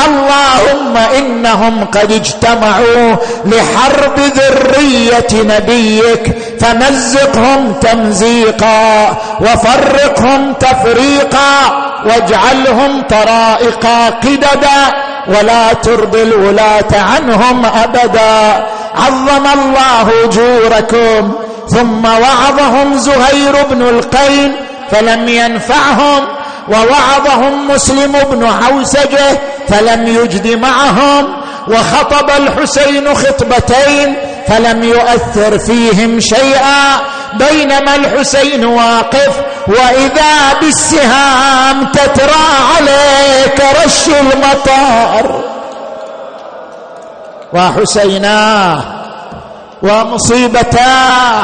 اللهم إنهم قد اجتمعوا لحرب ذرية نبيك فمزقهم تمزيقا وفرقهم تفريقا واجعلهم طرائقا قددا ولا ترضي الولاة عنهم أبدا عظم الله أجوركم ثم وعظهم زهير بن القين فلم ينفعهم ووعظهم مسلم بن حوسجه فلم يجد معهم وخطب الحسين خطبتين فلم يؤثر فيهم شيئا بينما الحسين واقف وإذا بالسهام تترى عليك رش المطار. وحسيناه ومصيبتاه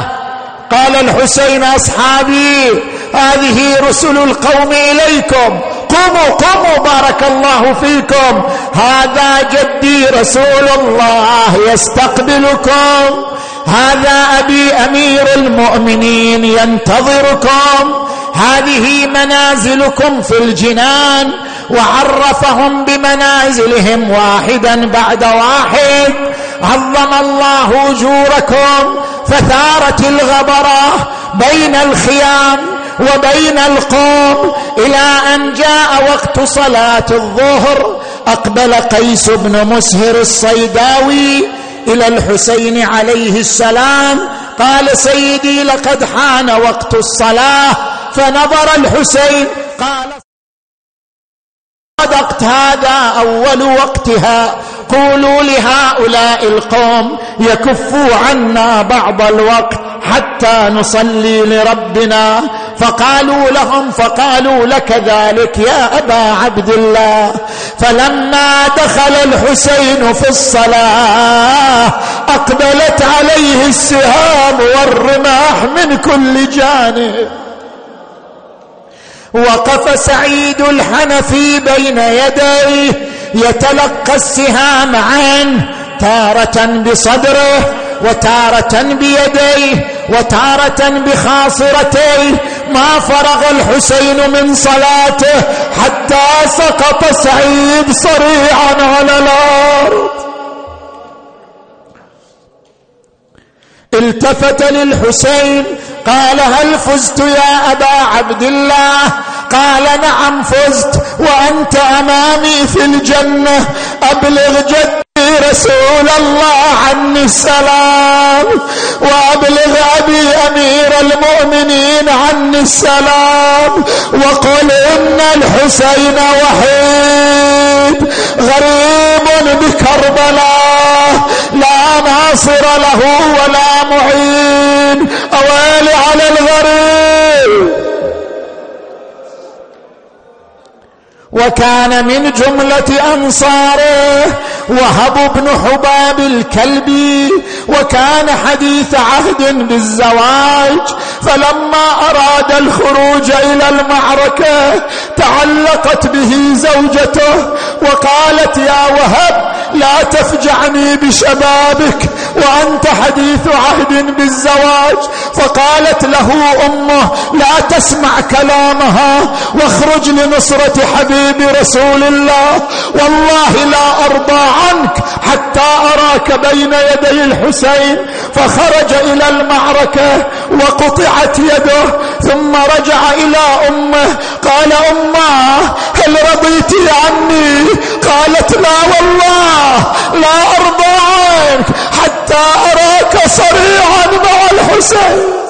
قال الحسين أصحابي هذه رسل القوم إليكم. قوموا قوموا بارك الله فيكم. هذا جدي رسول الله يستقبلكم. هذا أبي أمير المؤمنين ينتظركم. هذه منازلكم في الجنان وعرفهم بمنازلهم واحدا بعد واحد. عظم الله أجوركم فثارت الغبره بين الخيام وبين القوم إلى أن جاء وقت صلاة الظهر. أقبل قيس بن مسهر الصيداوي إلى الحسين عليه السلام قال سيدي لقد حان وقت الصلاة. فنظر الحسين قال صدقت هذا أول وقتها. قولوا لهؤلاء القوم يكفوا عنا بعض الوقت حتى نصلي لربنا. فقالوا لهم فقالوا لك ذلك يا أبا عبد الله. فلما دخل الحسين في الصلاة أقبلت عليه السهام والرماح من كل جانب. وقف سعيد الحنفي بين يديه يتلقى السهام عنه تارة بصدره وتارة بيديه وتارة بخاصرتيه. ما فرغ الحسين من صلاته حتى سقط سعيد صريعا على الأرض. التفت للحسين قال هل فزت يا أبا عبد الله؟ قال نعم فزت وأنت أمامي في الجنة. أبلغ جدي رسول الله عني السلام وأبلغ أبي أمير المؤمنين عني السلام. وقل إن الحسين وحيد. غريب بكربلاء لا ناصر له ولا معين. أويلي على الغريب. وكان من جملة أنصاره وهب بن حباب الكلبي وكان حديث عهد بالزواج فلما أراد الخروج إلى المعركة تعلقت به زوجته وقالت يا وهب لا تفجعني بشبابك وأنت حديث عهد بالزواج. فقالت له أمه لا تسمع كلامها واخرج لنصرة حبيب رسول الله والله لا أرضى عنك حتى أراك بين يدي الحسين. فخرج إلى المعركة وقطعت يده ثم رجع إلى أمه قال أمة هل رضيت عني؟ قالت لا والله لا أرضى عنك حتى أراك صريعا مع الحسين.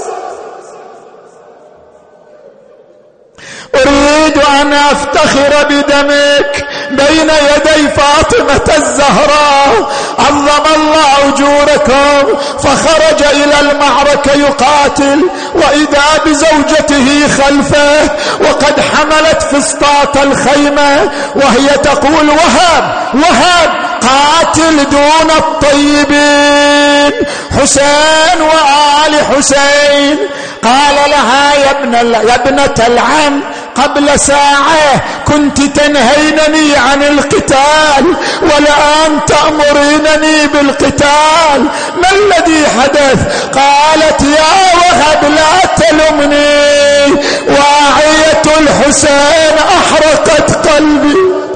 أريد أن أفتخر بدمك بين يدي فاطمة الزهراء. عظم الله أجوركم فخرج إلى المعركة يقاتل وإذا بزوجته خلفه وقد حملت فسطاط الخيمة وهي تقول وهب وهب قاتل دون الطيبين حسين وآل حسين. قال لها يا ابن يا ابنة العم قبل ساعة كنت تنهينني عن القتال والآن تأمرينني بالقتال. ما الذي حدث؟ قالت يا وهب لا تلمني واعية الحسين أحرقت قلبي.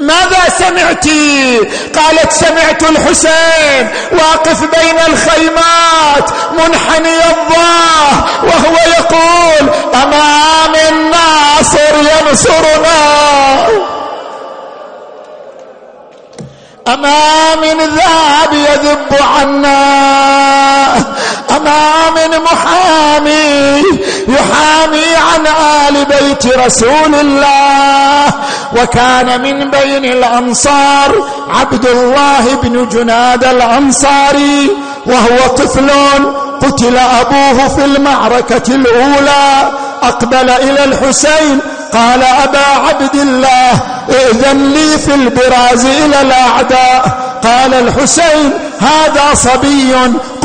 ماذا سمعت؟ قالت سمعت الحسين واقف بين الخيمات منحني الظاه وهو يقول أمام الناصر ينصرنا. أما من ذهب يذب عنا. أما من محامي يحامي عن آل بيت رسول الله. وكان من بين الأنصار عبد الله بن جناد الأنصاري وهو طفل قتل أبوه في المعركة الأولى. أقبل إلى الحسين قال أبا عبد الله ائذن لي في البراز إلى الأعداء. قال الحسين هذا صبي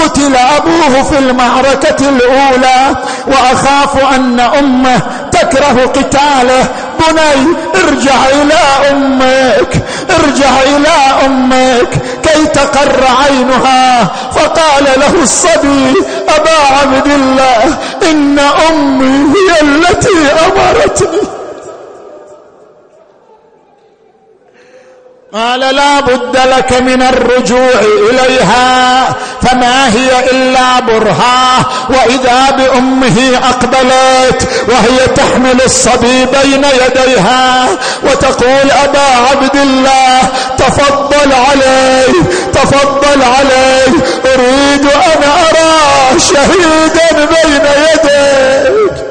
قتل أبوه في المعركة الأولى وأخاف أن أمه تكره قتاله. بني ارجع إلى أمك ارجع إلى أمك. كي تقر عينها فقال له الصبي أبا عبد الله إن أمي هي التي أمرتني. قال لا بد لك من الرجوع إليها فما هي إلا برهاه وإذا بأمه أقبلت وهي تحمل الصبي بين يديها وتقول أبا عبد الله تفضل علي تفضل علي أريد أن أرى شهيدا بين يديك.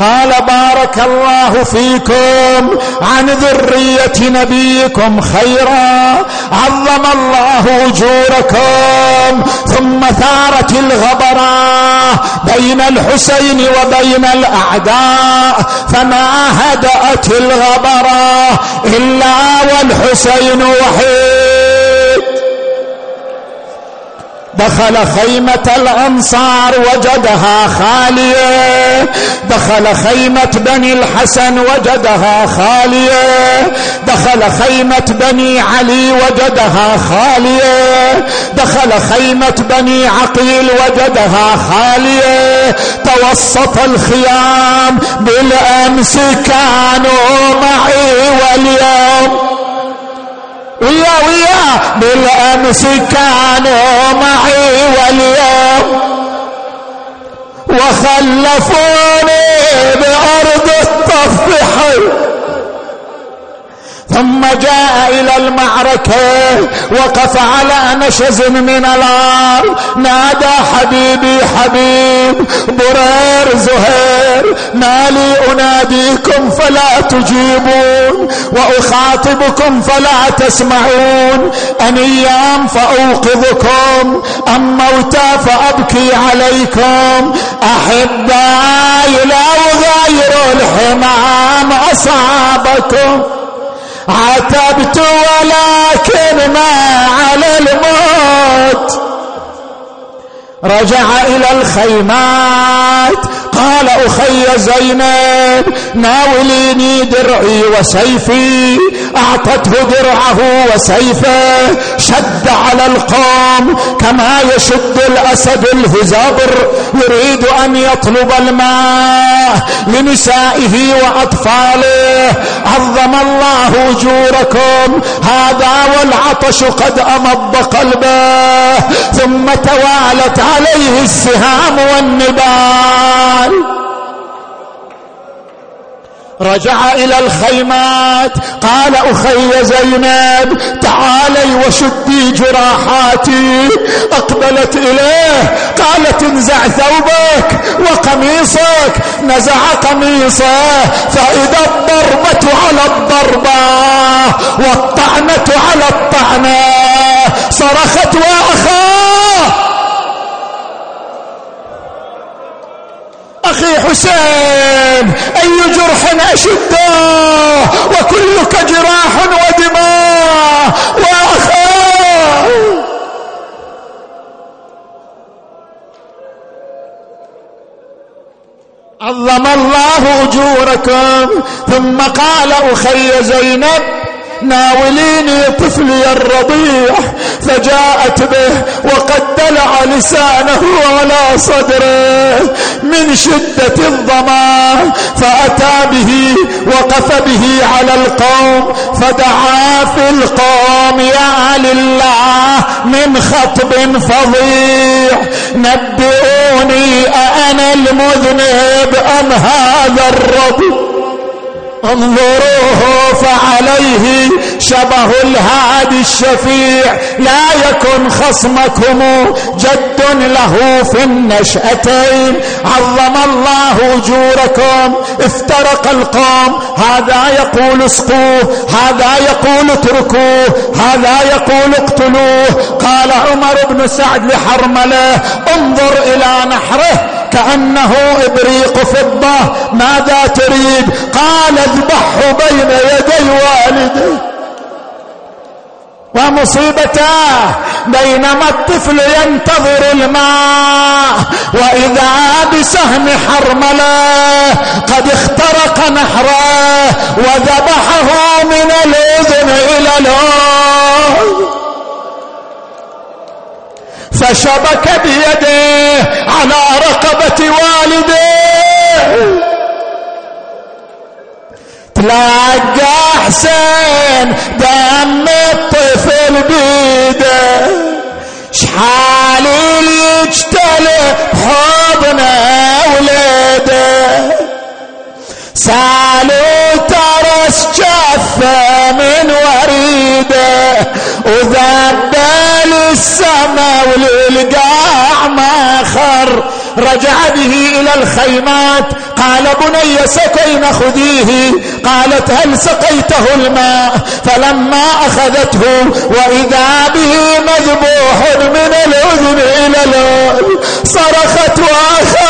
قال بارك الله فيكم عن ذرية نبيكم خيرا. عظم الله أجوركم. ثم ثارت الغبراء بين الحسين وبين الأعداء. فما هدأت الغبراء إلا والحسين وحيد. دخل خيمة الأنصار وجدها خالية. دخل خيمة بني الحسن وجدها خالية. دخل خيمة بني علي وجدها خالية. دخل خيمة بني عقيل وجدها خالية. توسط الخيام بالأمس كانوا معي واليوم ويا ويا بالأمس كانوا معي واليوم وخلفوني بأرض الطفح. ثم جاء إلى المعركة وقف على نشز من الأرض. نادى حبيبي حبيب برير زهير ما لي أناديكم فلا تجيبون وأخاطبكم فلا تسمعون. أنيام فأوقظكم أم موتى فأبكي عليكم. احبائي لو غير الحمام أصابكم. عتبت ولكن ما على الموت. رجع إلى الخيمات. قال أخي زينب ناوليني درعي وسيفي. أعطته درعه وسيفه شد على القوم كما يشد الأسد الهزابر يريد أن يطلب الماء لنسائه وأطفاله. عظم الله أجوركم هذا والعطش قد أمض قلبه. ثم توالت عليه السهام والنبال. رجع إلى الخيمات. قال أخي زينب تعالي وشدي جراحاتي. أقبلت إليه قالت انزع ثوبك وقميصك. نزع قميصه فإذا الضربة على الضربة والطعنة على الطعنة صرخت واخاه أخي حسين أي جرح أشده؟ وكلك جراح ودماء وأخاه عظم الله أجوركم ثم قال أخي زينب ناوليني طفلي الرضيع فجاءت به وقد دلع لسانه على صدره. شدة الظما فأتى به وقف به على القوم فدعا في القوم يا لله من خطب فظيع. نبئوني أأنا المذنب أم هذا الرضيع انظروه فعليه شبه الهادي الشفيع. لا يكن خصمكم جد له في النشأتين. عظم الله أجوركم افترق القوم. هذا يقول اسقوه هذا يقول اتركوه هذا يقول اقتلوه. قال عمر بن سعد لحرمله انظر إلى نحره. كأنه إبريق فضة ماذا تريد؟ قال اذبحه بين يدي والدي. ومصيبته بينما الطفل ينتظر الماء وإذا بسهم حرملة قد اخترق نحره وذبحه من الأذن إلى الاذن فشبك بيده على رقبة والده. تلاقى حسين دم الطفل بيده. شحال يجتلي حضن ولده وريده وذبل السما وللقاع ما خر. رجع به إلى الخيمات قال بني سقين خذيه. قالت هل سقيته الماء؟ فلما أخذته وإذا به مذبوح من الأذن إلى الاذن صرخت واخاه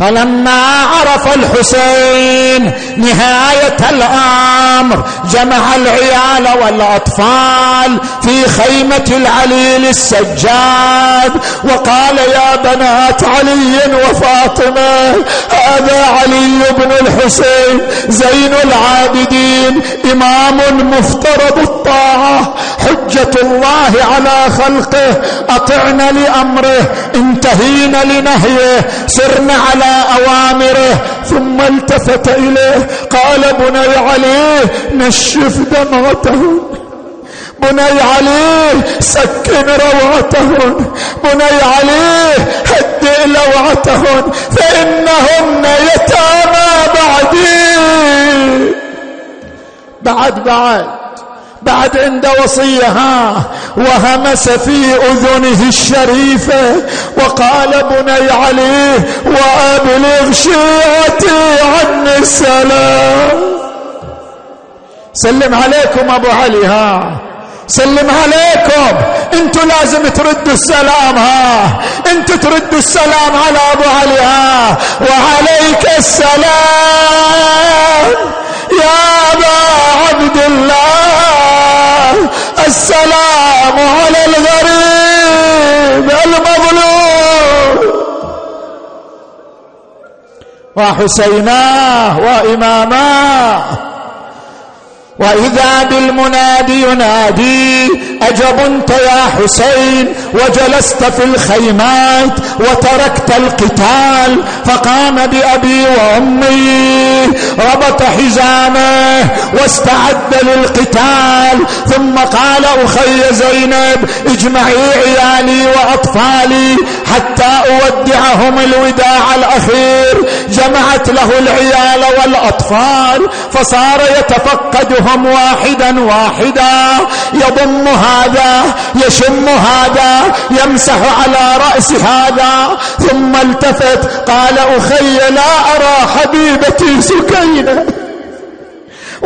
فلما عرف الحسين نهاية الأمر جمع العيال والأطفال في خيمة العليل السجاد وقال يا بنات علي وفاطمة هذا علي بن الحسين زين العابدين إمام مفترض الطاعة. حجة الله على خلقه اطعن لأمره انتهينا لنهيه سرنا على أوامره ثم التفت إليه. قال بني علي نشف دمعتهم بني علي سكن روعتهن. بني علي هدئ لوعتهن. فإنهن يتامى بعدي. بعد بعد. بعد عند وصية ها وهمس في أذنه الشريفة وقال بني علي وأبلغ شيعتي عني السلام. سلم عليكم أبو علي ها. سلم عليكم. أنتوا لازم تردوا السلام ها. أنتوا تردوا السلام على أبو علي ها. وعليك السلام يا أبا عبد الله. السلام على الغريب المظلوم وحسيناه وإماماه. وإذا بالمنادي ينادي أجب أنت يا حسين وجلست في الخيمات وتركت القتال فقام بأبي وأمي ربط حزامه واستعد للقتال ثم قال أخي زينب اجمعي عيالي وأطفالي حتى أودعهم الوداع الأخير. جمعت له العيال والأطفال فصار يتفقدهم واحدا واحدا يضم هذا يشم هذا يمسح على رأس هذا. ثم التفت قال أخي لا أرى حبيبتي سكينة.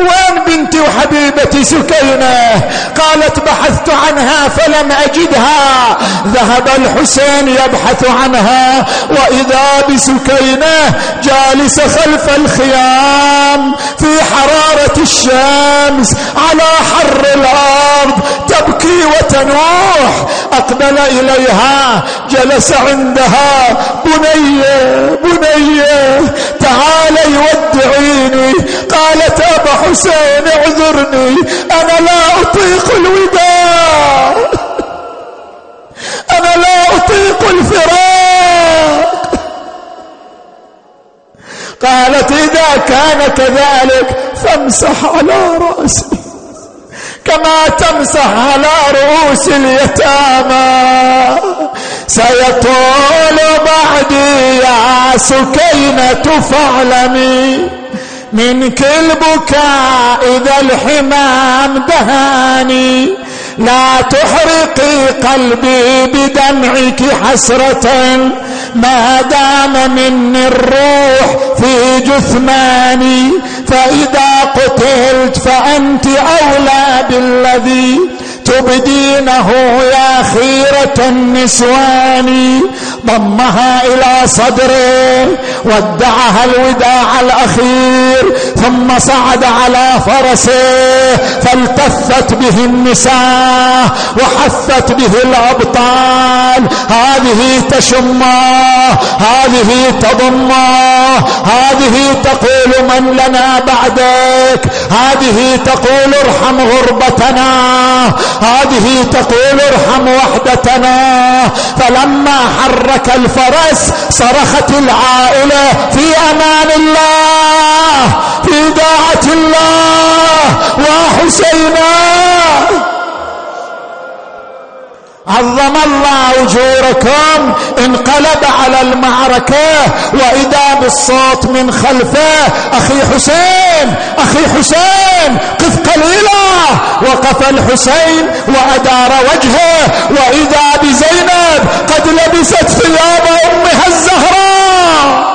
وين بنتي وحبيبتي سكينة قالت بحثت عنها فلم أجدها. ذهب الحسين يبحث عنها وإذا بسكينة جالسة خلف الخيام في حرارة الشمس على حر الأرض تبكي وتنوح. أقبل إليها جلس عندها بنية بنية تعالي ودعيني قالت أبا حسين اعذرني أنا لا أطيق الوداع. أنا لا أطيق الفراق. قالت إذا كان كذلك فامسح على رأسي. كما تمسح على رؤوس اليتامى. سيطول بعدي يا سكينة فاعلمي من كل بكاء إذا الحمام دهاني. لا تحرقي قلبي بدمعك حسرة. ما دام مني الروح في جثماني فإذا قتلت فأنت أولى. بالذي تبدينه يا خيرة النسوان. ضمها إلى صدره ودعها الوداع الكبير ثم صعد على فرسه فالتفت به النساء وحثت به الأبطال. هذه تشماه هذه تضماه هذه تقول من لنا بعدك هذه تقول ارحم غربتنا هذه تقول ارحم وحدتنا. فلما حرك الفرس صرخت العائلة في أمان الله في داعة الله وحسينا عظم الله أجوركم انقلب على المعركة وإذا بالصوت من خلفه أخي حسين أخي حسين قف قليلا وقف الحسين وأدار وجهه وإذا بزينب قد لبست ثياب أمها الزهراء.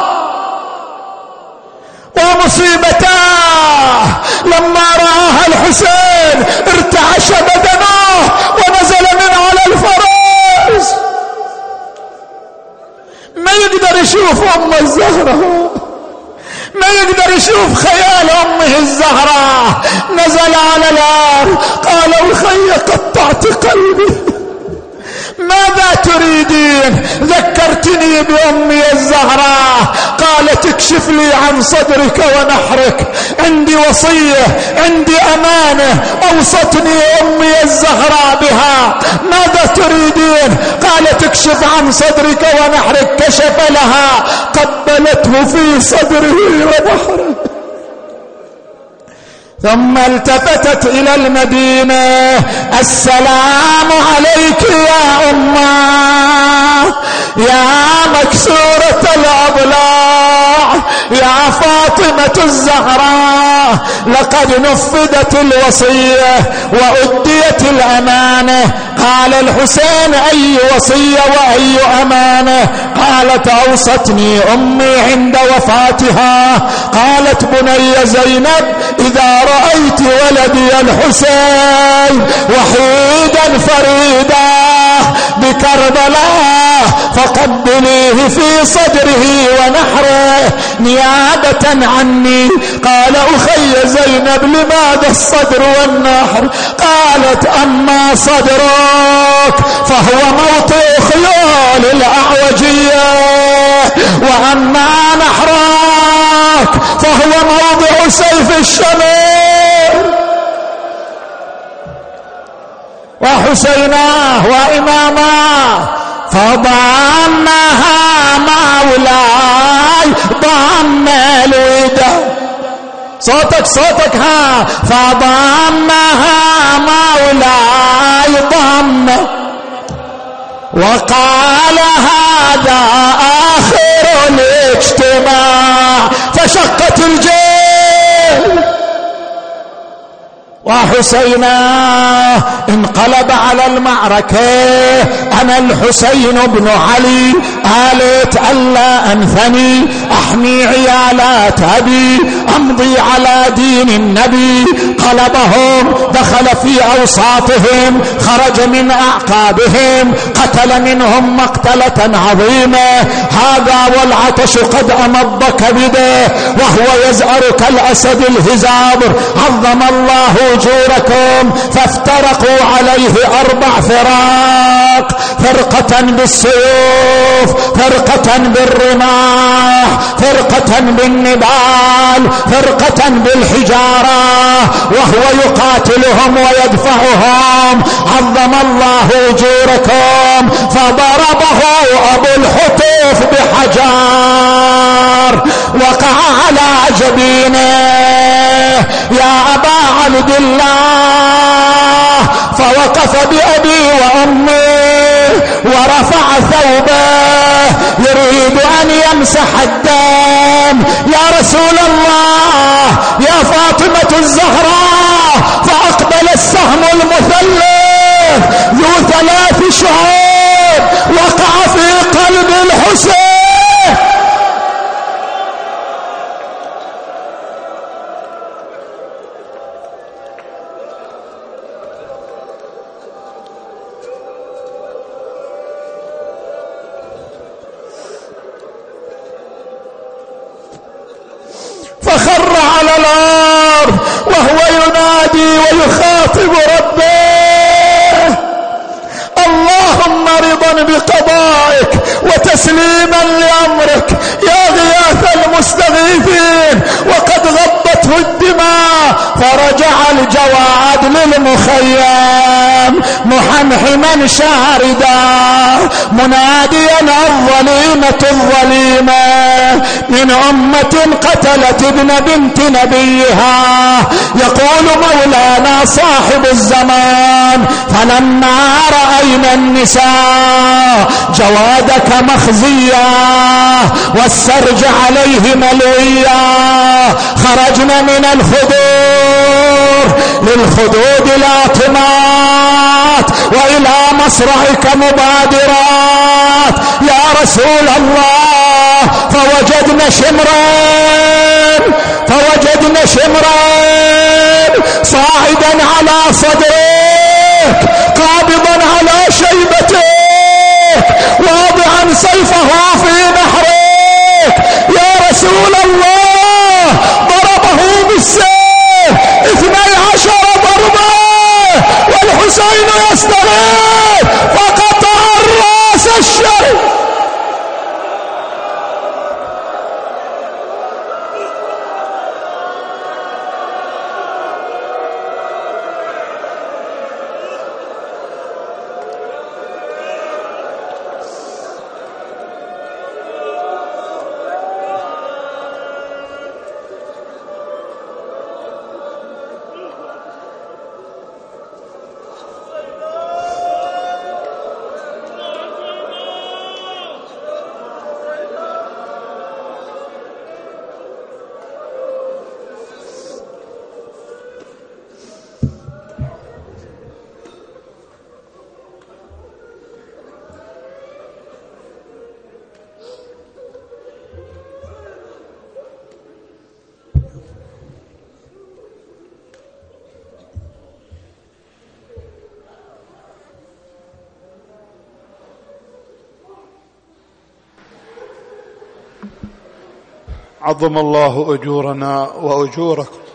ومصيبتاه لما رآها الحسين ارتعش بدنه يقدر يشوف أم الزهراء ما يقدر يشوف خيال أمه الزهراء نزل على الأرض قال الخي قطعت قلبي. ماذا تريدين؟ ذكرتني بأمي الزهراء. قالت اكشف لي عن صدرك ونحرك. عندي وصية عندي أمانة. أوصتني أمي الزهراء بها. ماذا تريدين؟ قالت اكشف عن صدرك ونحرك. كشف لها. قبلته في صدره ونحره ثم التفتت إلى المدينة. السلام عليك يا أمة. يا مكسورة الاضلاع يا فاطمة الزهراء لقد نفذت الوصية وأديت الأمانة. قال الحسين أي وصية وأي أمانة؟ قالت أوصتني أمي عند وفاتها. قالت بني زينب إذا رأيت ولدي الحسين وحيدا فريدا بكربلاء فقبليه في صدره ونحره نيابة عني. قال أخي زينب لماذا الصدر والنحر قالت أما صدرك فهو موطئ خيول الأعوجية. وأما نحرك فهو موضع سيف الشمال وحسيناه وإماماه فضمها مولاي ضم الوداد صوتك صوتك ها. فضمها مولاي ضم وقال هذا آخر الاجتماع فشقت الجيل وحسينا انقلب على المعركة. أنا الحسين بن علي. آلت ألا أنثني. أحمي عيالات أبي. أمضي على دين النبي. قلبهم دخل في أوساطهم. خرج من أعقابهم. قتل منهم مقتلة عظيمة. هذا والعطش قد أمض كبده وهو يزأر كالأسد الهزابر. عظم الله أجوركم فافترقوا عليه أربع فرق فرقة بالسيوف فرقة بالرماح فرقة بالنبال فرقة بالحجارة وهو يقاتلهم ويدفعهم. عظم الله أجوركم. فضربه أبو الحطوف بحجار. وقع على جبينه. يا عبد الله فوقف بأبي وأمي ورفع ثوبه يريد أن يمسح الدم. يا رسول الله يا فاطمة الزهراء فأقبل السهم المثلث ذو ثلاث شعوب وتسليما لأمرك يا غياث المستغيثين وقد غطته الدماء فرجع الجواد للمخيم محمحما شاردا مناديا الظليمة الظليمة من أمة قتلت ابن بنت نبيها يقول مولانا صاحب الزمان فلما رأينا النساء جوادك مخزيا والسرج عليه ملويا خرجنا من الخدور للخدود لاطمات وإلى مصرعك مبادرات. يا رسول الله فوجدنا شمرا فوجدنا شمرا صاعدا على صدرك قابضا على شيبتك واضعا سيفه في نحرك عظم الله أجورنا وأجوركم.